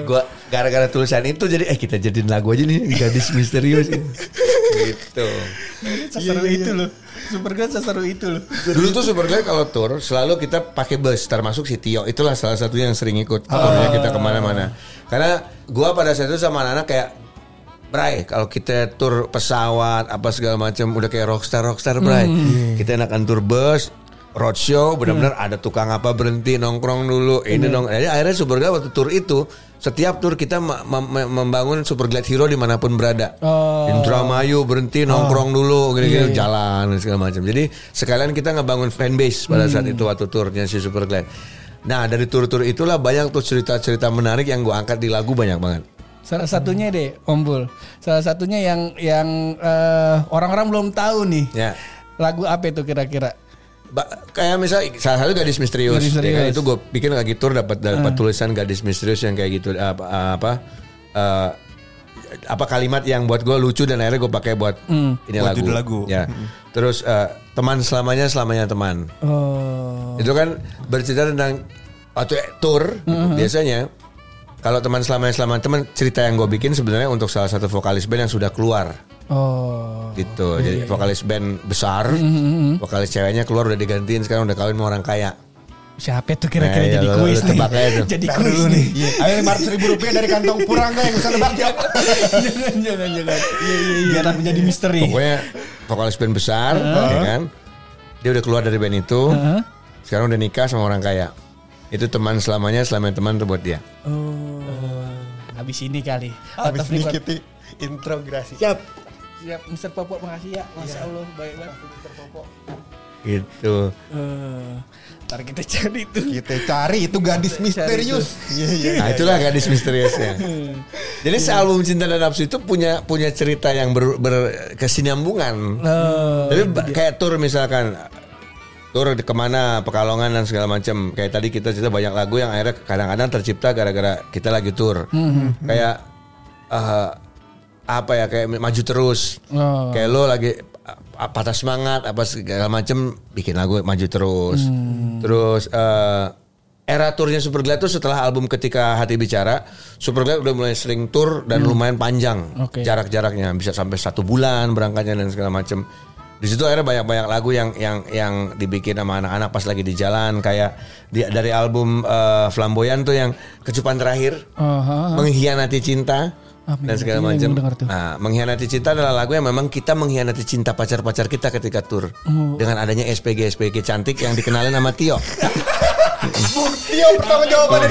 Gua gara-gara tulisan itu jadi eh kita jadiin lagu aja nih gadis misterius gitu. Seseru itu loh. Superglad seseru itu loh. Dulu tuh Superglad kalau tour selalu kita pakai bus termasuk si Tio itulah salah satunya yang sering ikut tournya kita ke mana-mana. Karena gua pada saat itu sama anak-anak kayak Bray, kalau kita tur pesawat apa segala macam udah kayak rockstar rockstar Bray. Kita enakan tur bus, roadshow, benar-benar ada tukang apa berhenti nongkrong dulu. Ini nong. Jadi akhirnya Superglad waktu tur itu setiap tur kita mem- mem- membangun Superglad Hero di mana pun berada. Oh. Indramayu berhenti nongkrong dulu, gini-gini jalan dan segala macam. Jadi sekalian kita ngebangun fanbase pada saat itu waktu turnya si Superglad. Nah dari tur-tur itulah banyak tuh cerita-cerita menarik yang gue angkat di lagu banyak banget. Salah satunya deh, Om Bul. Salah satunya yang yang eh, orang-orang belum tahu nih. Ya. Lagu apa itu kira-kira? Ba- kayak misalnya salah satu gadis misterius, Gadis Ya kan, misterius. itu gue bikin lagi tur dapat dapat tulisan gadis misterius yang kayak gitu apa apa eh, apa kalimat yang buat gue lucu dan akhirnya gue pakai buat ini Buat lagu. judul lagu. Ya. Terus eh, teman selamanya selamanya teman. Oh. Itu kan bercerita tentang waktu tour biasanya kalau teman selamanya selamanya teman cerita yang gue bikin sebenarnya untuk salah satu vokalis band yang sudah keluar Oh. gitu. Jadi vokalis band besar, vokalis ceweknya keluar udah digantiin sekarang udah kawin sama orang kaya. Siapa tuh kira-kira Nah, iya, jadi lo- kuis lo nih? tuh. jadi Ntar kuis nih. Iya. Ayo lima ratus ribu rupiah dari kantong Purangga yang bisa nebak ya. jangan jangan jangan. Iya iya iya. Biar menjadi misteri. Pokoknya vokalis band besar, ya kan? Dia udah keluar dari band itu, sekarang udah nikah sama orang kaya. Itu teman selamanya, selamanya teman tuh buat dia. Oh. Habis ini kali. Habis ini kita integrasi. Siap. Siap, Mr. Popo makasih ya. Masya Allah, baik banget Mr. Popo. Gitu. Eh, ntar kita cari tuh. Kita cari itu gadis misterius. Iya iya. Nah itulah gadis misteriusnya. Jadi sealbum Cinta dan Nafsu itu punya punya cerita yang ber, berkesinambungan. Oh, Tapi kayak tour misalkan tour ke mana Pekalongan dan segala macam. Kayak tadi kita cerita banyak lagu yang akhirnya kadang-kadang tercipta gara-gara kita lagi tour. Kayak eh, apa ya kayak maju terus. Oh. Kayak lo lagi uh, patah semangat apa segala macam bikin lagu maju terus. Terus eh, era turnya Superglad itu setelah album Ketika Hati Bicara, Superglad udah mulai sering tour dan lumayan panjang Oke. jarak-jaraknya bisa sampai satu bulan berangkatnya dan segala macam. Di situ akhirnya banyak-banyak lagu yang yang yang dibikin sama anak-anak pas lagi di jalan kayak di, dari album eh, Flamboyan tuh yang kecupan terakhir Oh, ha, ha. mengkhianati cinta Ah, dan segala macam. Nah, mengkhianati cinta adalah lagu yang memang kita mengkhianati cinta pacar-pacar kita ketika tur Oh. dengan adanya SPG SPG cantik yang dikenalin sama Tio. Tio pertama jawabannya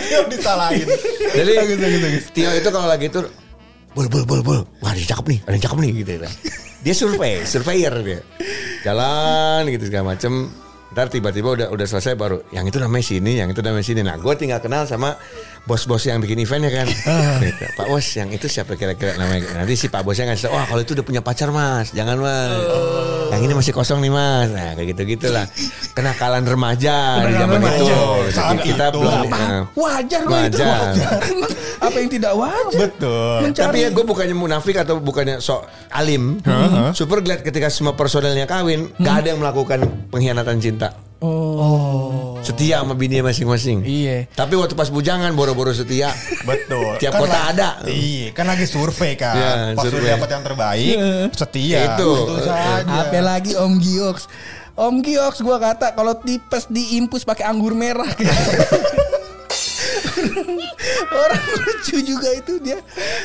Tio disalahin. Jadi Tio itu kalau lagi tur bol bol bol bol, wah ada yang cakep nih, ada yang cakep nih gitu. Dia survei, surveyor dia. Jalan gitu segala macem. Ntar tiba-tiba udah udah selesai baru yang itu namanya sini, yang itu namanya sini. Nah, gue tinggal kenal sama bos-bos yang bikin eventnya kan. Gitu. Pak Bos, yang itu siapa kira-kira namanya? Nanti si Pak Bosnya ngasih wah kalau itu udah punya pacar mas, jangan mas. Yang ini masih kosong nih mas. Nah kayak gitu gitulah. Kenakalan remaja di zaman remaja. itu. Saat kita itu. belum. Apa? nah, Wajar kok itu. Wajar. Apa yang tidak wajar? Betul. Mencari Tapi ya gue bukannya munafik atau bukannya sok alim. Super glad ketika semua personelnya kawin, gak ada yang melakukan pengkhianatan cinta. Oh. Setia sama bini masing-masing. Iya. Tapi waktu pas bujangan boro-boro setia. Betul. Tiap Kan kota la- ada. Iya, kan lagi survei kan. Iya, Pas survei. udah dapat yang terbaik, setia. Itu. Betul saja. Apa lagi Om Giox? Om Giox gua kata kalau tipes diimpus pakai anggur merah. Orang lucu juga itu dia.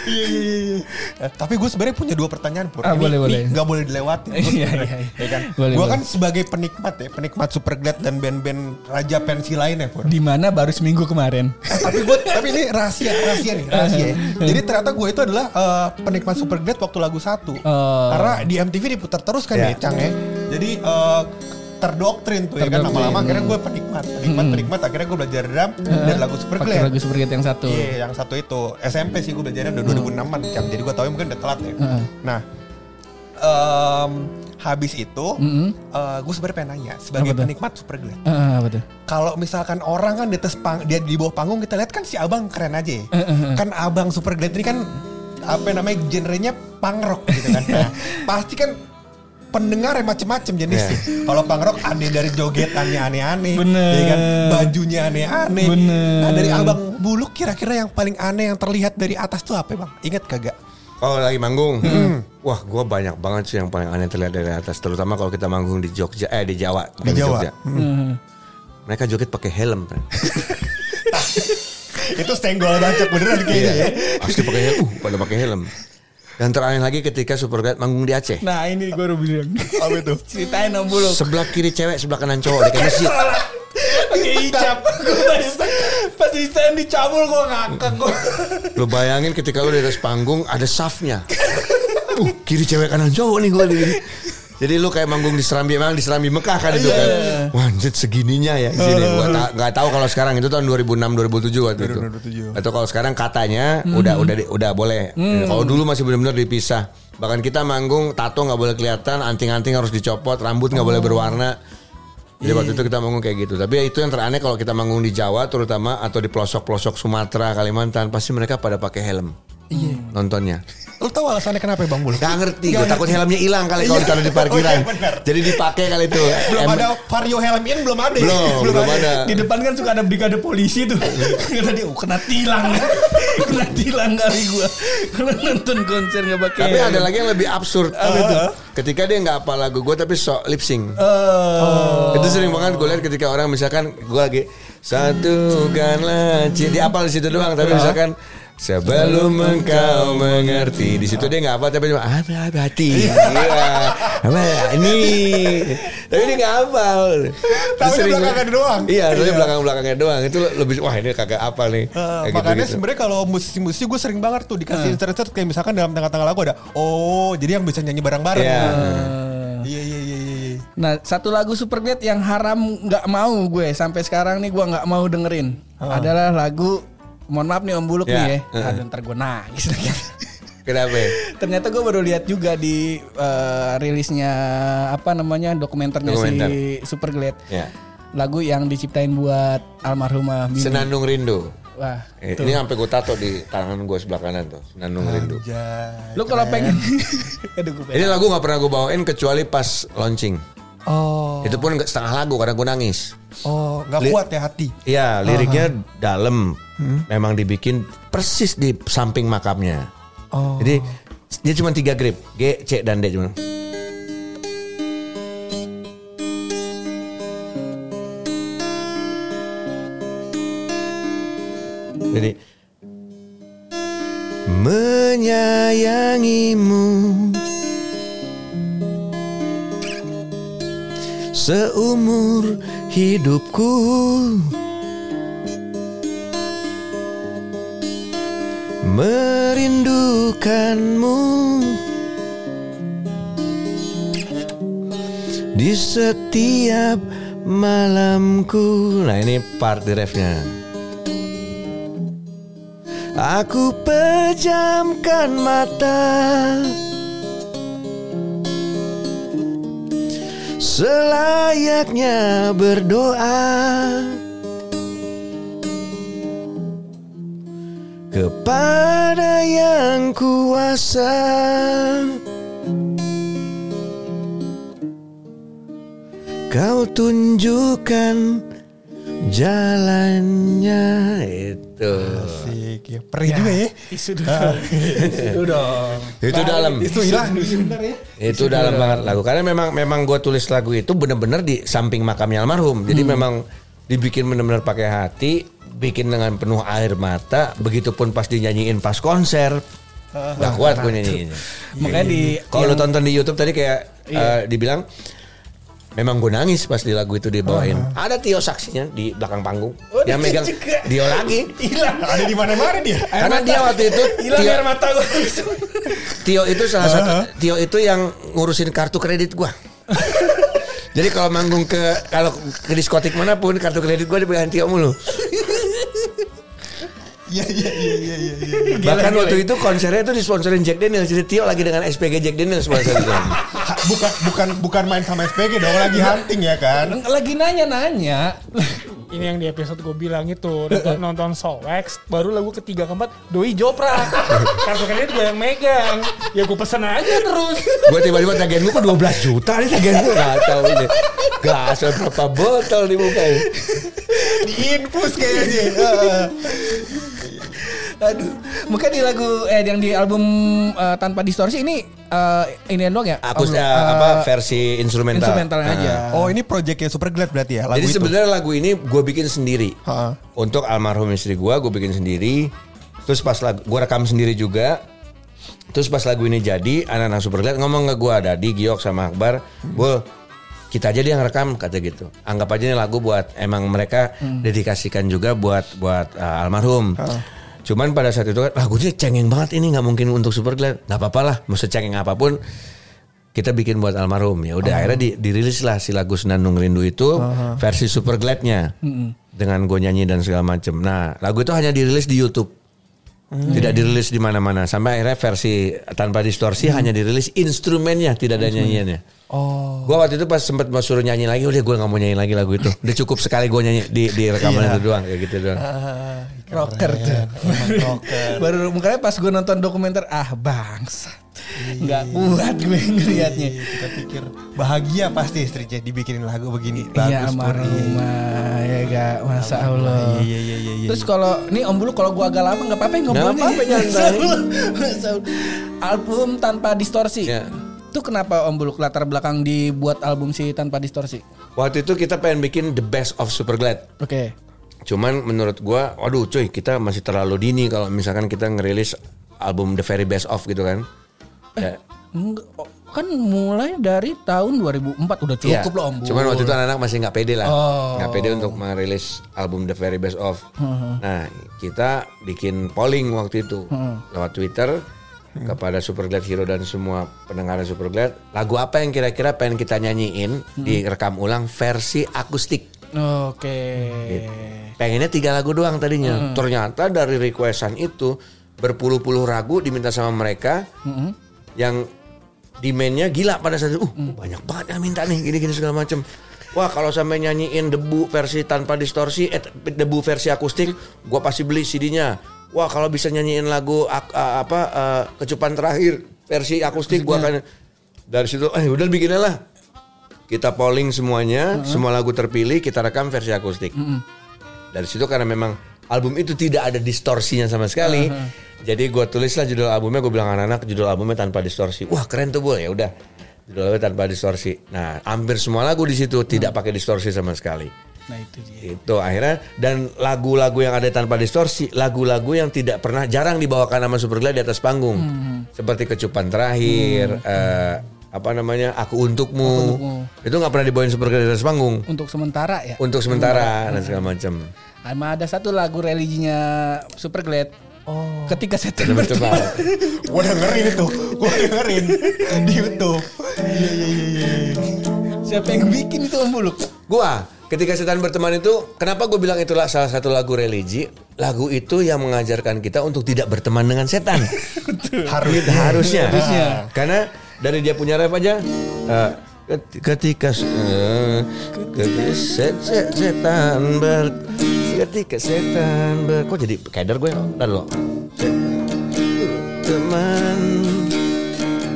Iya, iya, iya. Eh, Tapi gue sebenarnya punya dua pertanyaan pur. Ah, boleh, boleh. Gak boleh dilewatin. Iya, iya, iya. Ya kan? Boleh, gue kan sebagai penikmat ya, penikmat Superglad dan band-band raja pensi lainnya pur. Di mana baru seminggu kemarin. tapi gue tapi ini rahasia rahasia nih rahasia ya. jadi ternyata gue itu adalah eh, penikmat Superglad waktu lagu satu Oh. karena di MTV diputar terus kan Ya. ya Cang ya jadi eh, terdoktrin tuh ya kan lama-lama akhirnya gue penikmat, penikmat, penikmat akhirnya gue belajar drum dan lagu Super Pakai Glad. lagu Supergate yang satu. Iya, yang satu itu SMP sih gue belajarnya udah 2006-an kan. Jadi gue tahu mungkin udah telat ya. Nah, habis itu eh, gue sebenarnya pengen nanya sebagai Apa penikmat Super Glad. Ah, betul. Kalau misalkan orang kan di atas pang, dia di bawah panggung kita lihat kan si abang keren aja ya. Kan abang Super Glad ini kan apa namanya genrenya punk rock gitu kan. Nah, pasti kan pendengar macem-macem jenisnya. Kalau punk rock ada dari jogetannya aneh-aneh, Bener. ya kan bajunya aneh-aneh. Bener. Nah, dari abang Buluk kira-kira yang paling aneh yang terlihat dari atas tuh apa bang? Ingat kagak? Oh lagi manggung. Wah, gua banyak banget sih yang paling aneh terlihat dari atas. Terutama kalau kita manggung di Jogja, eh di Jawa, Di Jawa. Jogja. Mereka joget pakai helm. Pren. itu senggol banget beneran kayaknya ya. Pasti pakai helm. Uh, pada pakai helm. Dan teraneh lagi ketika Superglad manggung di Aceh. Nah ini gue udah bilang. Apa itu? Ceritain om bulu. Sebelah kiri cewek, sebelah kanan cowok di masjid. Pakai hijab. Pas di stand dicabul gue ngakak gue. Lu bayangin ketika lu di atas panggung ada safnya. Uh, kiri cewek kanan cowok nih gue di Jadi lu kayak manggung di Serambi, emang di Serambi Mekah kan itu kan. Wah, anjir segininya ya di sini. Gua ta- nggak tahu kalau sekarang itu tahun 2006 2007 waktu itu. 2007. Atau kalau sekarang katanya udah udah di- udah boleh. Kalau dulu masih benar-benar dipisah. Bahkan kita manggung tato nggak boleh kelihatan, anting-anting harus dicopot, rambut nggak boleh berwarna. Jadi waktu itu kita manggung kayak gitu. Tapi itu yang teraneh kalau kita manggung di Jawa terutama atau di pelosok-pelosok Sumatera, Kalimantan, pasti mereka pada pakai helm. Iya. Nontonnya. Lu tahu alasannya kenapa ya bang Buluk? Gak ngerti, gue takut helmnya hilang kali kalau ditaruh di parkiran. Oh, iya. Jadi dipakai kali itu. Belum Em- ada vario helm in belum ada. ya? Belum, belum ada. Di depan kan suka ada brigade polisi tuh. Kata dia, oh, kena tilang. kena tilang kali gue. Karena nonton konser gak pakai. Tapi ada lagi yang lebih absurd. Ketika dia nggak apa lagu gue tapi sok lip sync. Oh. Itu sering banget gue lihat ketika orang misalkan gue lagi satukanlah cinta. Dia apal di situ doang tapi misalkan Sebelum engkau mengerti Di situ dia nggak apa Tapi cuma apa apa hati Iya Apa ini Tapi dia nggak apa Tapi dia belakangnya doang. Iya tapi Iya. belakang-belakangnya doang Itu lebih Wah ini kagak apa nih Kayak makanya gitu-gitu. sebenarnya kalau musisi-musisi gue sering banget tuh dikasih insert-insert kayak misalkan dalam tengah-tengah lagu ada oh jadi yang bisa nyanyi bareng-bareng. Iya. Iya iya iya iya. iya. Nah, satu lagu Superglad yang haram nggak mau gue sampai sekarang nih gue nggak mau dengerin adalah lagu Mohon maaf nih Om Buluk Ya, nih ya. heeh. Aduh ntar gue nangis lagi. Kenapa ya? Ternyata gue baru lihat juga di eh, rilisnya apa namanya dokumenternya Dokumenter. si Superglad. Ya. Lagu yang diciptain buat almarhumah Mimi. Senandung Rindu Wah, Eh, Ini sampai gue tato di tangan gue sebelah kanan tuh Senandung Rindu Anjay, lu kalau pengen Aduh gue pengen. Ini lagu gak pernah gue bawain kecuali pas launching Oh. Itu pun setengah lagu karena gue nangis. Oh nggak kuat ya hati. Iya liriknya dalam. Memang dibikin persis di samping makamnya. Oh. Jadi dia cuma tiga grip G, C, dan D cuma. Jadi menyayangimu seumur hidupku merindukanmu di setiap malamku. Nah ini part di refnya. Aku pejamkan mata Selayaknya berdoa. Kepada yang kuasa. Kau tunjukkan jalannya itu. Asik ya. Perih juga ya. Isu dong. Isu dong. Itu dalam. Itu hilang ya. Itu dalam banget lagu karena memang memang gue tulis lagu itu bener-bener di samping makamnya almarhum. Jadi memang dibikin bener-bener pakai hati, bikin dengan penuh air mata. Begitupun pas dinyanyiin pas konser, nggak kuat gue nyanyiin. Makanya di Kalau lu tonton di YouTube tadi kayak eh, dibilang Memang gue nangis pas di lagu itu dibawain. Ada Tio saksinya di belakang panggung. Oh, yang dia megang juga. Dio lagi. hilang. Ada di mana-mana dia. Karena dia waktu itu hilang Tio, air mata gue. Tio itu salah satu Tio itu yang ngurusin kartu kredit gua. Jadi kalau manggung ke kalau ke diskotik mana pun kartu kredit gue dipegang Tio mulu. Iya iya iya iya iya. iya. Bahkan waktu itu konsernya itu disponsorin Jack Daniels. Jadi Tio lagi dengan SPG Jack Daniels sponsor Ha, Bukan bukan bukan main sama SPG dong, lagi hunting ya kan. Lagi nanya-nanya. Ini yang di episode gue bilang itu nonton, nonton Sowex baru lagu ketiga keempat Doi Jopra kartu kredit gue yang megang ya gue pesen aja terus gue tiba-tiba tagihan gue kok 12 juta nih tagihan gue gak tahu ini. Gas berapa botol di muka ini. Diinfus kayaknya. Aduh. Mungkin di lagu eh yang di album eh, tanpa distorsi ini eh, ini doang ya? Aku Album, eh, eh, apa versi instrumental. instrumentalnya aja. Oh ini projectnya Super Glad berarti ya lagu Jadi sebenarnya lagu ini gue bikin sendiri. Ha. Untuk almarhum istri gue, gue bikin sendiri. Terus pas lagu, gue rekam sendiri juga. Terus pas lagu ini jadi, anak-anak Superglad ngomong ke gue, Dadi, Giok sama Akbar, Bul, kita aja dia yang rekam kata gitu. Anggap aja ini lagu buat emang mereka dedikasikan juga buat buat uh, almarhum. Cuman pada saat itu kan lagunya cengeng banget ini nggak mungkin untuk Superglad. Nggak apa-apa lah, mau secengeng apa pun kita bikin buat almarhum. Ya udah akhirnya di, dirilis lah si lagu Senandung Rindu itu versi super gladnya. Dengan gue nyanyi dan segala macem. Nah lagu itu hanya dirilis di YouTube. Tidak dirilis di mana-mana. Sampai akhirnya versi tanpa distorsi hanya dirilis instrumennya tidak ada nyanyiannya Oh. gue waktu itu pas sempat mau suruh nyanyi lagi udah gue nggak mau nyanyi lagi lagu itu udah cukup sekali gue nyanyi di di rekaman itu doang kayak gitu doang rocker tuh. Baru makanya pas gue nonton dokumenter ah bangsa. Nggak kuat gue ngeliatnya. Kita pikir bahagia pasti istrinya dibikinin lagu begini. Iya almarhumah ya gak masa Allah. Iya iya iya iya. Terus kalau ini Om Bulu kalau gua agak lama nggak apa-apa ngomongnya. Nggak apa-apa, nyantai. Allah. Album tanpa distorsi. Ya. Itu kenapa Om Bulu latar belakang dibuat album si tanpa distorsi? waktu itu kita pengen bikin the best of super glad Oke. Cuman menurut gua, waduh cuy, kita masih terlalu dini kalau misalkan kita ngerilis album The Very Best Of gitu kan. Ya, Enggak, oh, kan mulai dari tahun 2004 udah cukup iya. loh Om. Cuman waktu itu anak-anak masih nggak pede lah, Oh. nggak pede untuk merilis album The Very Best Of. Nah, kita bikin polling waktu itu lewat Twitter kepada Superglad Hero dan semua pendengar Superglad, lagu apa yang kira-kira pengen kita nyanyiin direkam ulang versi akustik. Oke. Pengennya tiga lagu doang tadinya. Ternyata dari requestan itu berpuluh-puluh lagu diminta sama mereka yang demandnya gila pada saat itu. Uh, banyak banget yang minta nih gini-gini segala macem. Wah kalau sampai nyanyiin debu versi tanpa distorsi, eh, debu versi akustik, gua pasti beli CD-nya. Wah kalau bisa nyanyiin lagu a- apa eh, kecupan terakhir versi akustik, gua akan dari situ. Eh udah bikinnya lah. Kita polling semuanya, semua lagu terpilih, kita rekam versi akustik. Dari situ karena memang album itu tidak ada distorsinya sama sekali. Jadi gue tulislah judul albumnya, gue bilang anak-anak judul albumnya tanpa distorsi. Wah keren tuh bu, ya udah. Judul albumnya tanpa distorsi. Nah hampir semua lagu di situ tidak pakai distorsi sama sekali. Nah itu dia. Itu akhirnya dan lagu-lagu yang ada tanpa distorsi, lagu-lagu yang tidak pernah jarang dibawakan nama Superglad di atas panggung. Seperti kecupan terakhir, eh, apa namanya? Aku untukmu. Itu nggak pernah dibawain Superglad di atas panggung. Untuk sementara ya. Untuk sementara dan segala macam. Sama ada satu lagu religinya Superglad. Oh. Ketika saya Coba coba. Gue dengerin itu, gue dengerin di YouTube. Iya iya iya iya. Siapa yang bikin itu Om Bulu? Gua ketika setan berteman itu kenapa gue bilang itulah salah satu lagu religi? Lagu itu yang mengajarkan kita untuk tidak berteman dengan setan. Harusnya. Harusnya. Karena dari dia punya ref aja ket- ketika ketika set- set- setan ber ketika setan ber kok jadi keder gue lo teman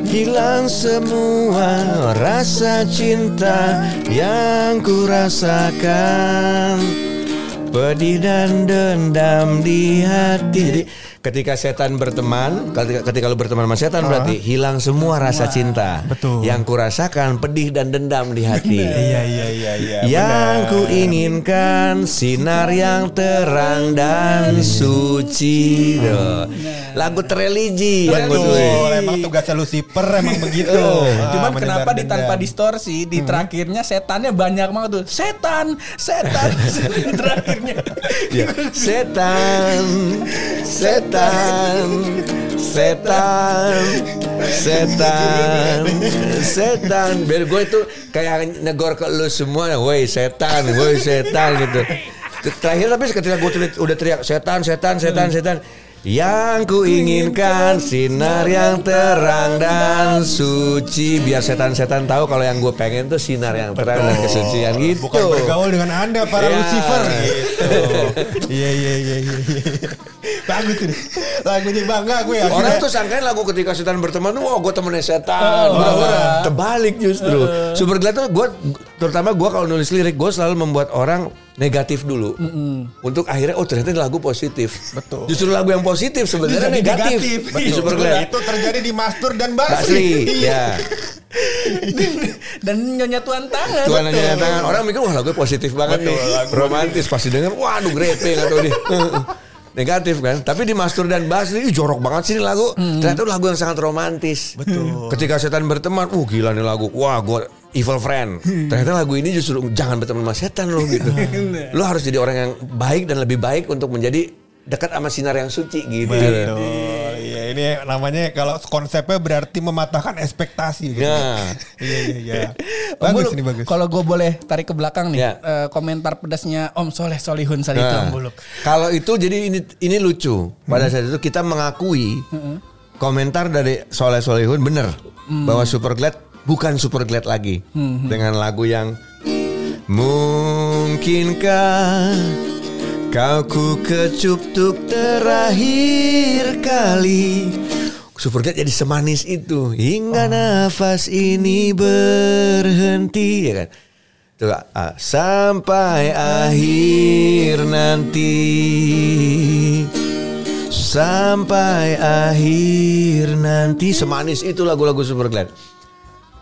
Hilang semua rasa cinta yang ku rasakan Pedih dan dendam di hati ketika setan berteman Ketika, ketika lu berteman sama setan berarti Hilang semua rasa cinta Betul. Yang ku rasakan pedih dan dendam di hati Iya iya iya iya. yang benar. ku inginkan sinar yang terang dan suci. Lagu terreligi yang. Betul, emang tugasnya Lucifer emang begitu. Ah, Cuman kenapa di tanpa distorsi di terakhirnya setannya banyak banget tuh. Setan, setan di terakhirnya. Ya, Setan, setan, setan, setan, setan. Biar gue itu kayak negor ke lu semua, woi setan, woi setan gitu. Terakhir tapi ketika gue udah teriak setan, setan, setan, setan. Yang ku inginkan sinar yang terang dan suci Biar setan-setan tahu kalau yang gue pengen tuh sinar yang terang dan kesucian gitu Bukan bergaul dengan anda para Ya. Lucifer gitu. Iya iya iya iya. iya. Bagus ini. Lagunya bangga gue ya. Orang tuh sangkain lagu ketika setan berteman tuh, wah gue temennya setan. Wah, Terbalik justru. Super Glad tuh gue, terutama gue kalau nulis lirik, gue selalu membuat orang negatif dulu. Untuk akhirnya, oh ternyata ini lagu positif. Betul. Justru lagu yang positif sebenarnya Jadi negatif. Betul. Di Super. Itu terjadi di Mastur dan Basri. Basri, ya. Dan nyonya tuan tangan. Tuhan nanya tangan. Orang mikir wah lagu positif banget nih. Romantis pasti denger. Waduh grepe nggak tahu nih. Negatif kan. Tapi di Mastur dan Basri ih, jorok banget sih ini lagu. Ternyata lagu yang sangat romantis. Betul. Ketika setan berteman, uh gila nih lagu. Wah gue evil friend. Ternyata lagu ini justru jangan berteman sama setan loh gitu. lo harus jadi orang yang baik dan lebih baik untuk menjadi dekat sama sinar yang suci gitu. Betul. Iya ini namanya kalau konsepnya berarti mematahkan ekspektasi. Gitu. Nah. Iya iya iya. Bagus Buluk, ini bagus. Kalau gue boleh tarik ke belakang nih, Ya. eh, komentar pedasnya Om Soleh Solihun saat itu Om Nah, Buluk. Kalau itu jadi ini ini lucu. Pada saat itu kita mengakui komentar dari Soleh Solihun bener bahwa Super Glad bukan Super Glad lagi. Dengan lagu yang mungkinkah kau ku kecup tuk terakhir kali. Super Glad jadi semanis itu. Hingga nafas ini berhenti ya kan. Tuh, ah, sampai akhir nanti. Sampai akhir nanti. Semanis itu lagu-lagu Super Glad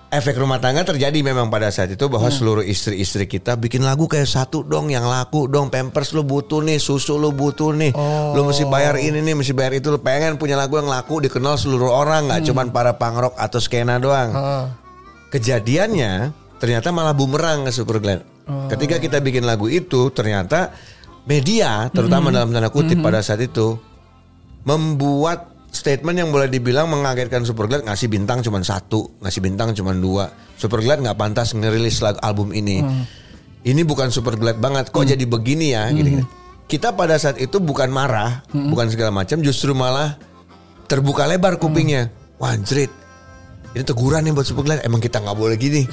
Efek rumah tangga terjadi memang pada saat itu bahwa seluruh istri-istri kita bikin lagu kayak satu dong yang laku dong pampers lu butuh nih susu lu butuh nih. Lu mesti bayar ini nih mesti bayar itu. Lu pengen punya lagu yang laku dikenal seluruh orang nggak cuman para pangrok atau skena doang. Kejadiannya ternyata malah bumerang ke Super Glad. Ketika kita bikin lagu itu ternyata media terutama dalam tanda kutip pada saat itu membuat statement yang boleh dibilang mengagetkan Super Glad ngasih bintang cuma satu, ngasih bintang cuma dua. Super Glad nggak pantas ngerilis lagu album ini. Ini bukan Super Glad banget. Kok jadi begini ya? Gini-gini. Kita pada saat itu bukan marah, bukan segala macam, justru malah terbuka lebar kupingnya. Wah, anjrit. Ini teguran nih buat Super Glad. Emang kita nggak boleh gini.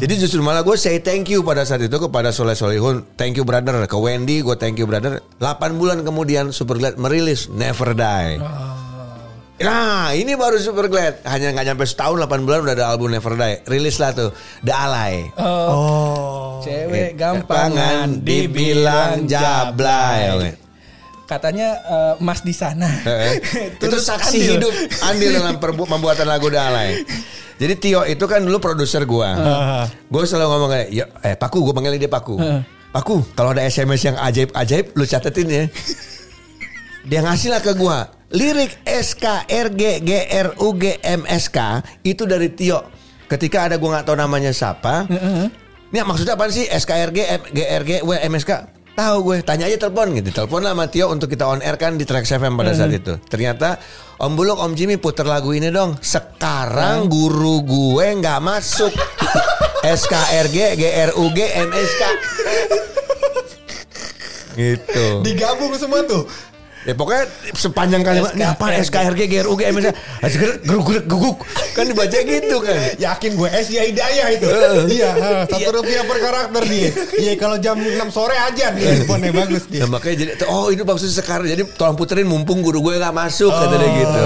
Jadi justru malah gue say thank you pada saat itu kepada Soleh Solihun. Thank you brother. Ke Wendy gue thank you brother. 8 bulan kemudian Super Glad merilis Never Die. Nah ini baru Super Glad. Hanya nggak nyampe setahun 8 bulan udah ada album Never Die. Rilis lah tuh. The Alay. Oh. Cewek gampangan Gampangan dibilang jablay. Katanya eh, Mas di sana. Eh, itu Terus saksi andil. hidup andil dalam pembuatan lagu Dalai. Jadi Tio itu kan dulu produser gua. Gue selalu ngomong kayak, ya, eh Paku, gue panggil dia Paku. Paku, kalau ada SMS yang ajaib-ajaib, lu catetin ya. Dia ngasih lah ke gua. Lirik SKRG GRUG MSK itu dari Tio. Ketika ada gua nggak tahu namanya siapa. Ini maksudnya apa sih SKRG M- GRG W MSK? Tahu gue, tanya aja telepon gitu. Telepon lah sama Tio untuk kita on air kan di Trax FM pada saat itu. Ternyata Om Buluk, Om Jimmy puter lagu ini dong. Sekarang guru gue nggak masuk. SKRG GRUG MSK. Gitu. Digabung semua tuh. Ya pokoknya sepanjang kalimat ini apa SKRG GRUG MSK geruk geruk guguk kan dibaca gitu kan. Yakin gue S ya Hidayah itu. Iya, satu rupiah per karakter dia. Iya, kalau jam 6 sore aja nih handphonenya bagus dia. Nah, makanya jadi oh ini maksudnya sekarang. Jadi tolong puterin mumpung guru gue nggak masuk kata dia gitu.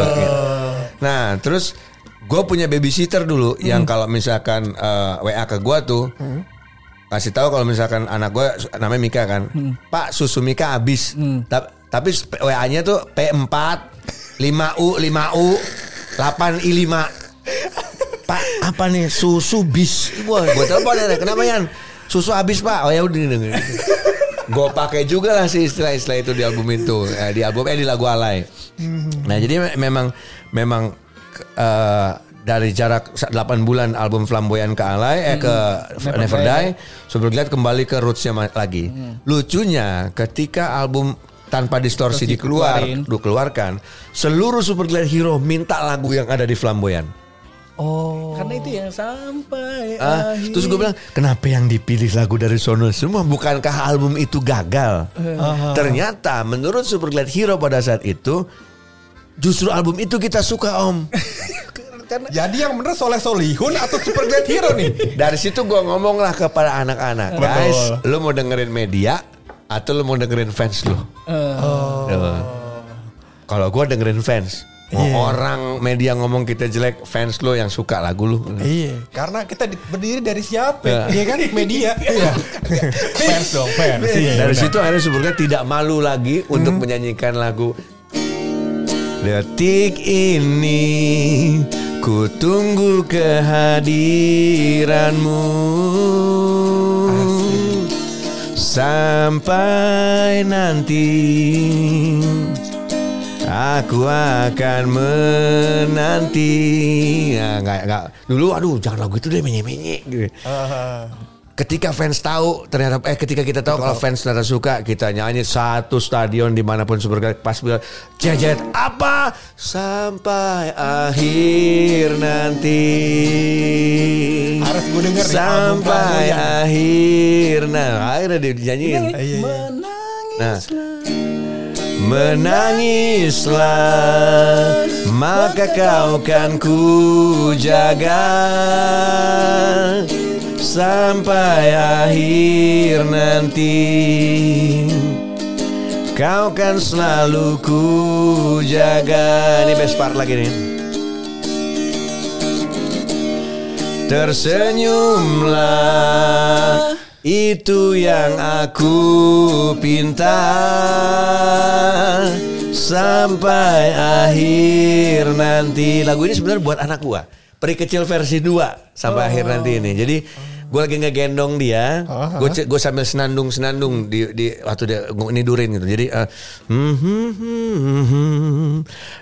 Nah terus gue punya babysitter dulu yang kalau misalkan eh, WA ke gue tuh kasih tahu kalau misalkan anak gue namanya Mika kan, Pak susu Mika habis. Ta- tapi WA-nya tuh P4 5U 5U 8I5 Pak apa nih? Susu bis. Wah gue telepon ya kenapa Yan? Susu habis pak? Oh ya udah Gue pakai juga lah sih istilah-istilah itu di album itu. Eh, Di album eh di lagu Alay. Nah jadi me- memang Memang eh, dari jarak 8 bulan album Flamboyan ke Alay eh ke Never, Die, Super Glad kembali ke rootsnya lagi. Lucunya ketika album tanpa distorsi Terus dikeluar, dikeluarkan, seluruh Super Glad Hero minta lagu yang ada di Flamboyan. Karena itu yang sampai Ah, akhir. terus gue bilang, kenapa yang dipilih lagu dari sono semua? Bukankah album itu gagal? Ternyata menurut Super Glad Hero pada saat itu, justru album itu kita suka om. Jadi yang bener Soleh Solihun atau Super Glad Hero nih? Dari situ gue ngomonglah kepada anak-anak, guys, lu mau dengerin media atau lu mau dengerin fans lu? Tuh. Kalau gue dengerin fans, mau orang media ngomong kita jelek, fans lu yang suka lagu lu. Iya, karena kita di- berdiri dari siapa? Ya. Iya kan media. Iya. fans dong, fans. Iya, Dari situ akhirnya sebenarnya tidak malu lagi untuk menyanyikan lagu Detik ini ku tunggu kehadiranmu Sampai nanti Aku akan menanti ya, nggak, nggak. Dulu aduh jangan lagu itu deh menye-menye gitu. Ketika fans tahu ternyata eh ketika kita tahu kalau fans ternyata suka kita nyanyi satu stadion di mana pun super Glad pas bilang jejet apa? Sampai akhir nanti. Harus gue denger nih, sampai Flamboyan. akhir nah akhirnya dia dinyanyiin. Iya, iya. Nah, menangislah maka kau kan ku jaga sampai akhir nanti. Kau kan selalu ku jaga. Ini best part lagi nih. Tersenyumlah itu yang aku pinta sampai akhir nanti. Lagu ini sebenarnya buat anak gua. Peri kecil versi 2 sampai akhir nanti ini. Jadi gua lagi ngegendong dia, gue gue sambil senandung senandung di di waktu dia gua nidurin gitu. Jadi eh, hmm, hmm, hmm, hmm, hmm,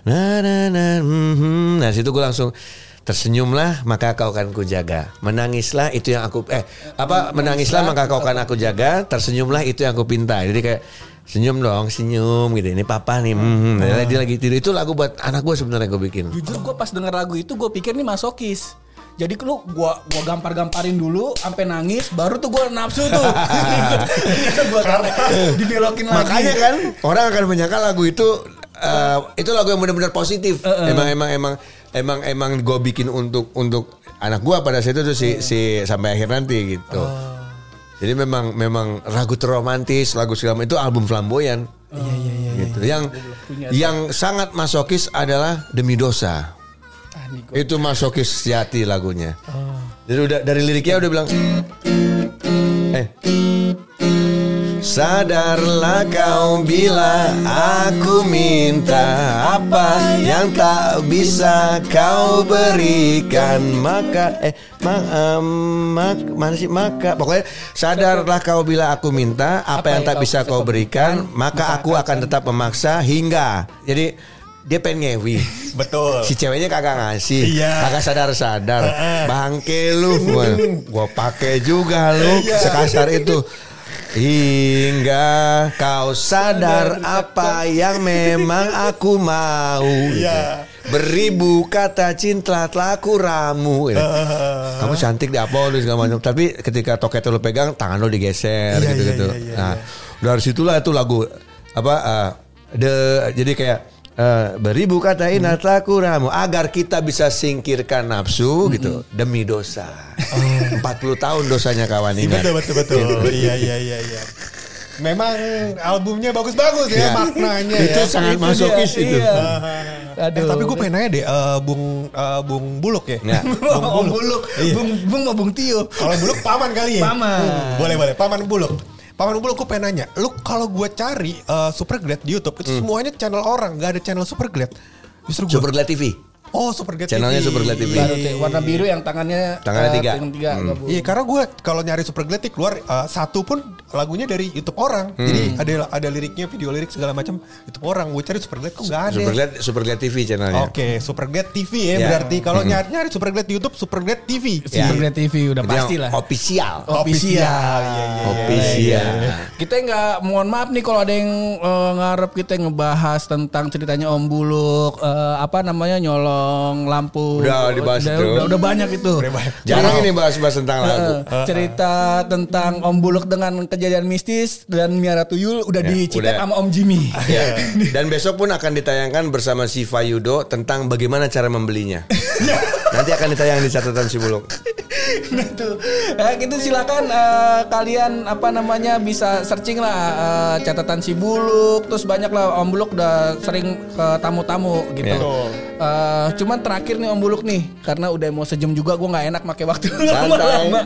na na na hmm, hmm. nah situ gue langsung Tersenyumlah maka kau akan kujaga. Menangislah itu yang aku eh apa menangislah maka kau akan aku jaga. Tersenyumlah itu yang aku pinta. Jadi kayak senyum dong, senyum gitu. Ini papa nih. Hmm, hmm. Dia lagi tidur. Itu lagu buat anak gue sebenarnya gue bikin. Jujur gue pas denger lagu itu gue pikir nih masokis. Jadi lu gua gua gampar-gamparin dulu sampai nangis baru tuh gua nafsu tuh. gua dibelokin lagi. Makanya kan orang akan menyangka lagu itu eh, itu lagu yang benar-benar positif. Emang emang emang emang emang gue bikin untuk untuk anak gue pada saat itu tuh si si sampai akhir nanti gitu. Jadi memang memang lagu terromantis, lagu segala itu album flamboyan. Iya iya iya. Gitu. Yang yang sangat masokis adalah demi dosa. Itu masokis sejati lagunya. Jadi udah dari liriknya udah bilang eh. Sadarlah kau bila aku minta apa yang tak bisa kau berikan. Maka eh mak, em, mak mana sih? Maka. Pokoknya sadarlah kau bila aku minta apa, yang tak bisa kau berikan maka aku akan tetap memaksa hingga. Jadi dia pengen ngewi. Betul. si ceweknya kagak ngasih. Iya. kagak sadar-sadar. Bangke lu gua, gua pakai juga lu. Sekasar itu. Hingga kau sadar apa yang memang aku mau. Iya. beribu kata cinta telah aku ramu. Gitu. kamu cantik di apa lu segala macam. Tapi ketika toket lu pegang tangan lu digeser Iya, gitu gitu iya, iya, iya, nah dari situlah itu lagu apa eh, the jadi kayak eh, beribu kata inat laku ramu agar kita bisa singkirkan nafsu gitu demi dosa. 40 tahun dosanya kawan ini. Betul betul betul. Iya iya iya iya. Memang albumnya bagus-bagus ya, Iya. maknanya Itu ya. sangat Itu masokis dia, itu. iya. Eh, tapi gue pengen nanya deh, eh, Bung eh, Bung Buluk ya. Ya. Oh, buluk, Iya. bung, bung mau bung Tio. Kalau Buluk paman kali ya. Paman. Hmm, boleh boleh, paman Buluk. Paman Buluk gue pengen nanya, lu kalau gue cari eh, Super Glad di YouTube itu semuanya channel orang, gak ada channel Super Glad. Justru gue. Super Glad TV. Oh Super Glad Channelnya TV. Super Glad TV. Baru tuh, warna biru yang tangannya Tangannya eh, tiga. tiga Hmm. Iya karena gue kalau nyari Super Glad nih keluar eh, satu pun lagunya dari YouTube orang. Jadi ada ada liriknya, video lirik segala macam YouTube orang. Gue cari Superglad kok nggak ada. Superglad Superglad TV channelnya. Oke, Superglad TV ya, Ya. berarti kalau nyari nyari Superglad di YouTube Superglad TV. Ya. Superglad TV udah pasti lah. Official. Official. Iya, iya, Official. Kita nggak mohon maaf nih kalau ada yang eh, ngarep kita ngebahas tentang ceritanya Om Buluk eh, apa namanya nyolong lampu. Udah dibahas udah, itu. udah, udah banyak itu. Jarang ini bahas-bahas tentang lagu. Eh, cerita tentang Om Buluk dengan kejadian mistis dan Miara Tuyul udah udah. sama Om Jimmy. Ya. Dan besok pun akan ditayangkan bersama Siva Yudo tentang bagaimana cara membelinya. Nanti akan ditayang di catatan si Buluk. nah tuh eh, gitu silakan eh, kalian apa namanya bisa searching lah eh, catatan si buluk terus banyak lah om buluk udah sering ke tamu-tamu gitu Ya. Eh, cuman terakhir nih om buluk nih karena udah mau sejam juga gue nggak enak pakai waktu lama-lama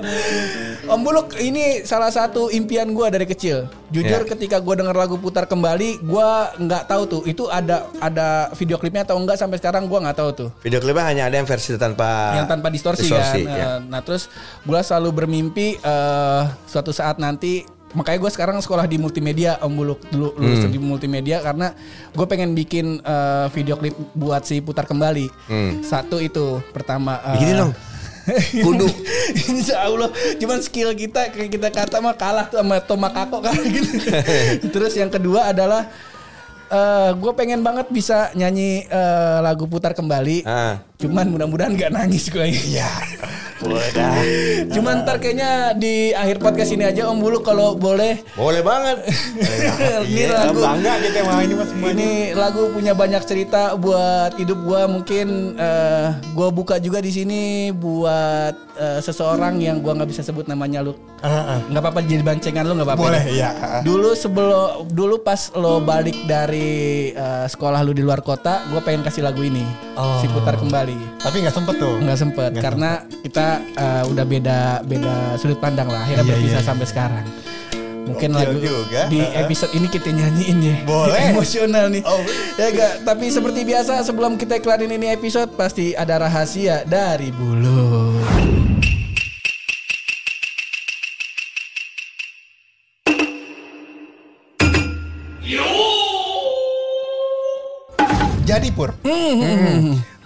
om buluk ini salah satu impian gue dari kecil jujur Ya. ketika gue denger lagu putar kembali gue nggak tahu tuh itu ada ada video klipnya atau enggak sampai sekarang gue nggak tahu tuh Video klipnya hanya ada yang versi tanpa yang tanpa distorsi, distorsi, kan. ya. Eh, Nah terus gue selalu bermimpi eh suatu saat nanti makanya gue sekarang sekolah di multimedia Om Buluk dulu lulus Hmm. di multimedia karena gue pengen bikin eh, video klip buat si putar kembali. Satu itu pertama. eh, Begini Hmm. dong. Kudu. Insya Allah Cuman skill kita Kayak kita kata mah kalah tuh sama Toma Kako kan gitu. Terus yang kedua adalah eh gue pengen banget bisa nyanyi eh, lagu putar kembali Ah. Cuman mudah-mudahan gak nangis gue Iya Cuman ntar kayaknya di akhir podcast ini aja Om Bulu kalau boleh Boleh banget. Ini lagu bangga kita sama ini mas semuanya. ini lagu punya banyak cerita buat hidup gua mungkin eh, gua buka juga di sini buat eh, seseorang yang gua nggak bisa sebut namanya lu nggak apa-apa jadi bancengan lu nggak apa-apa Boleh, ya? iya. dulu sebelum dulu pas lo balik dari eh, sekolah lu di luar kota gua pengen kasih lagu ini si putar kembali Tapi nggak sempet tuh. nggak sempet karena kita eh, udah beda beda sudut pandang lah. Akhirnya Iya, berpisah iya. sampai sekarang. Mungkin Gokil lagu juga. di episode ini kita nyanyiin ya. Boleh. emosional nih. Oh. ya gak tapi seperti biasa sebelum kita kelarin ini episode pasti ada rahasia dari bulu. Jadi pur,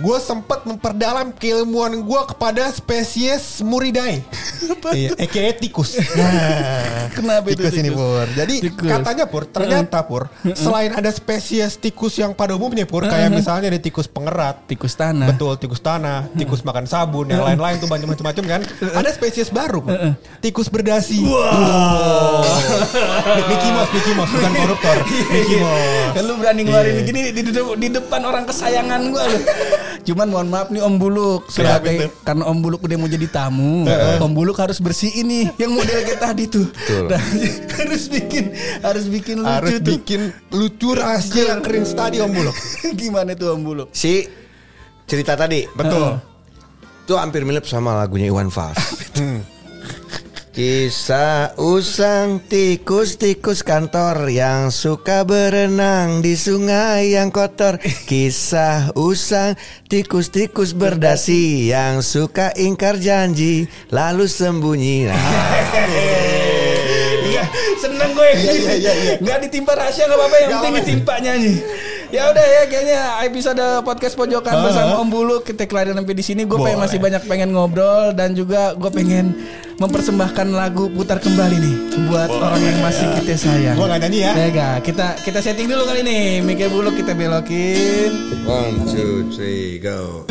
gue sempat memperdalam keilmuan gue kepada spesies Muridae, iya, aka tikus. Nah, Kenapa itu tikus ini tikus? pur? Jadi Tikus. katanya pur, ternyata pur, selain ada spesies tikus yang pada umumnya pur, kayak misalnya ada tikus pengerat, tikus tanah Betul, tikus tanah, tikus makan sabun, yang lain-lain tuh banyak macam-macam kan. Ada spesies baru, Pur. tikus berdasi. Wow. Mickey Mouse, Mickey Mouse, bukan koruptor. Mickey Mouse. Kan lu berani ngeluarin Iya. gini di, di- di depan orang kesayangan lu. Cuman mohon maaf nih Om Buluk sebagai karena Om Buluk udah mau jadi tamu, Om Buluk harus bersih ini yang model kayak tadi tuh. Nah, harus bikin harus bikin lucu Harus tuh. bikin lucu rahasia yang keren tadi Om Buluk. Gimana tuh Om Buluk? Si cerita tadi. Betul. Itu hampir mirip sama lagunya Iwan Fals. Kisah usang tikus-tikus kantor yang suka berenang di sungai yang kotor. Kisah usang tikus-tikus berdasi yang suka ingkar janji lalu sembunyi. Nah, Iya, seneng gue. iya, iya, iya. Nggak ditimpa rahasia nggak apa-apa, yang penting ditimpa nyanyi. Ya udah ya kayaknya episode podcast pojokan bersama Om Bulu kita kelarin sampai di sini. Gue pengen masih banyak pengen ngobrol dan juga gue pengen mempersembahkan lagu putar kembali nih buat orang yang masih kita sayang. Gua nggak nyanyi ya. Ya nggak? kita kita setting dulu kali ini. Mike Bulu kita belokin. one, two, three, go.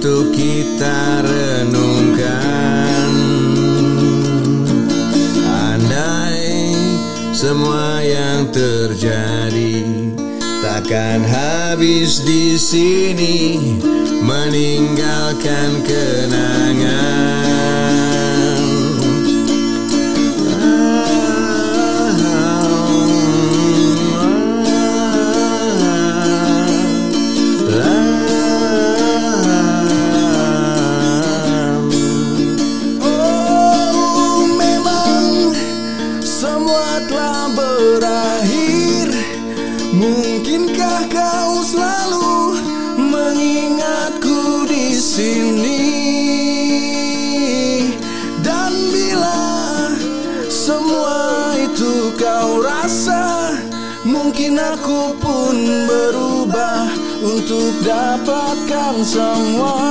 Untuk kita renungkan. Andai semua yang terjadi takkan habis di sini meninggalkan kenangan. Mungkin aku pun berubah untuk dapatkan semua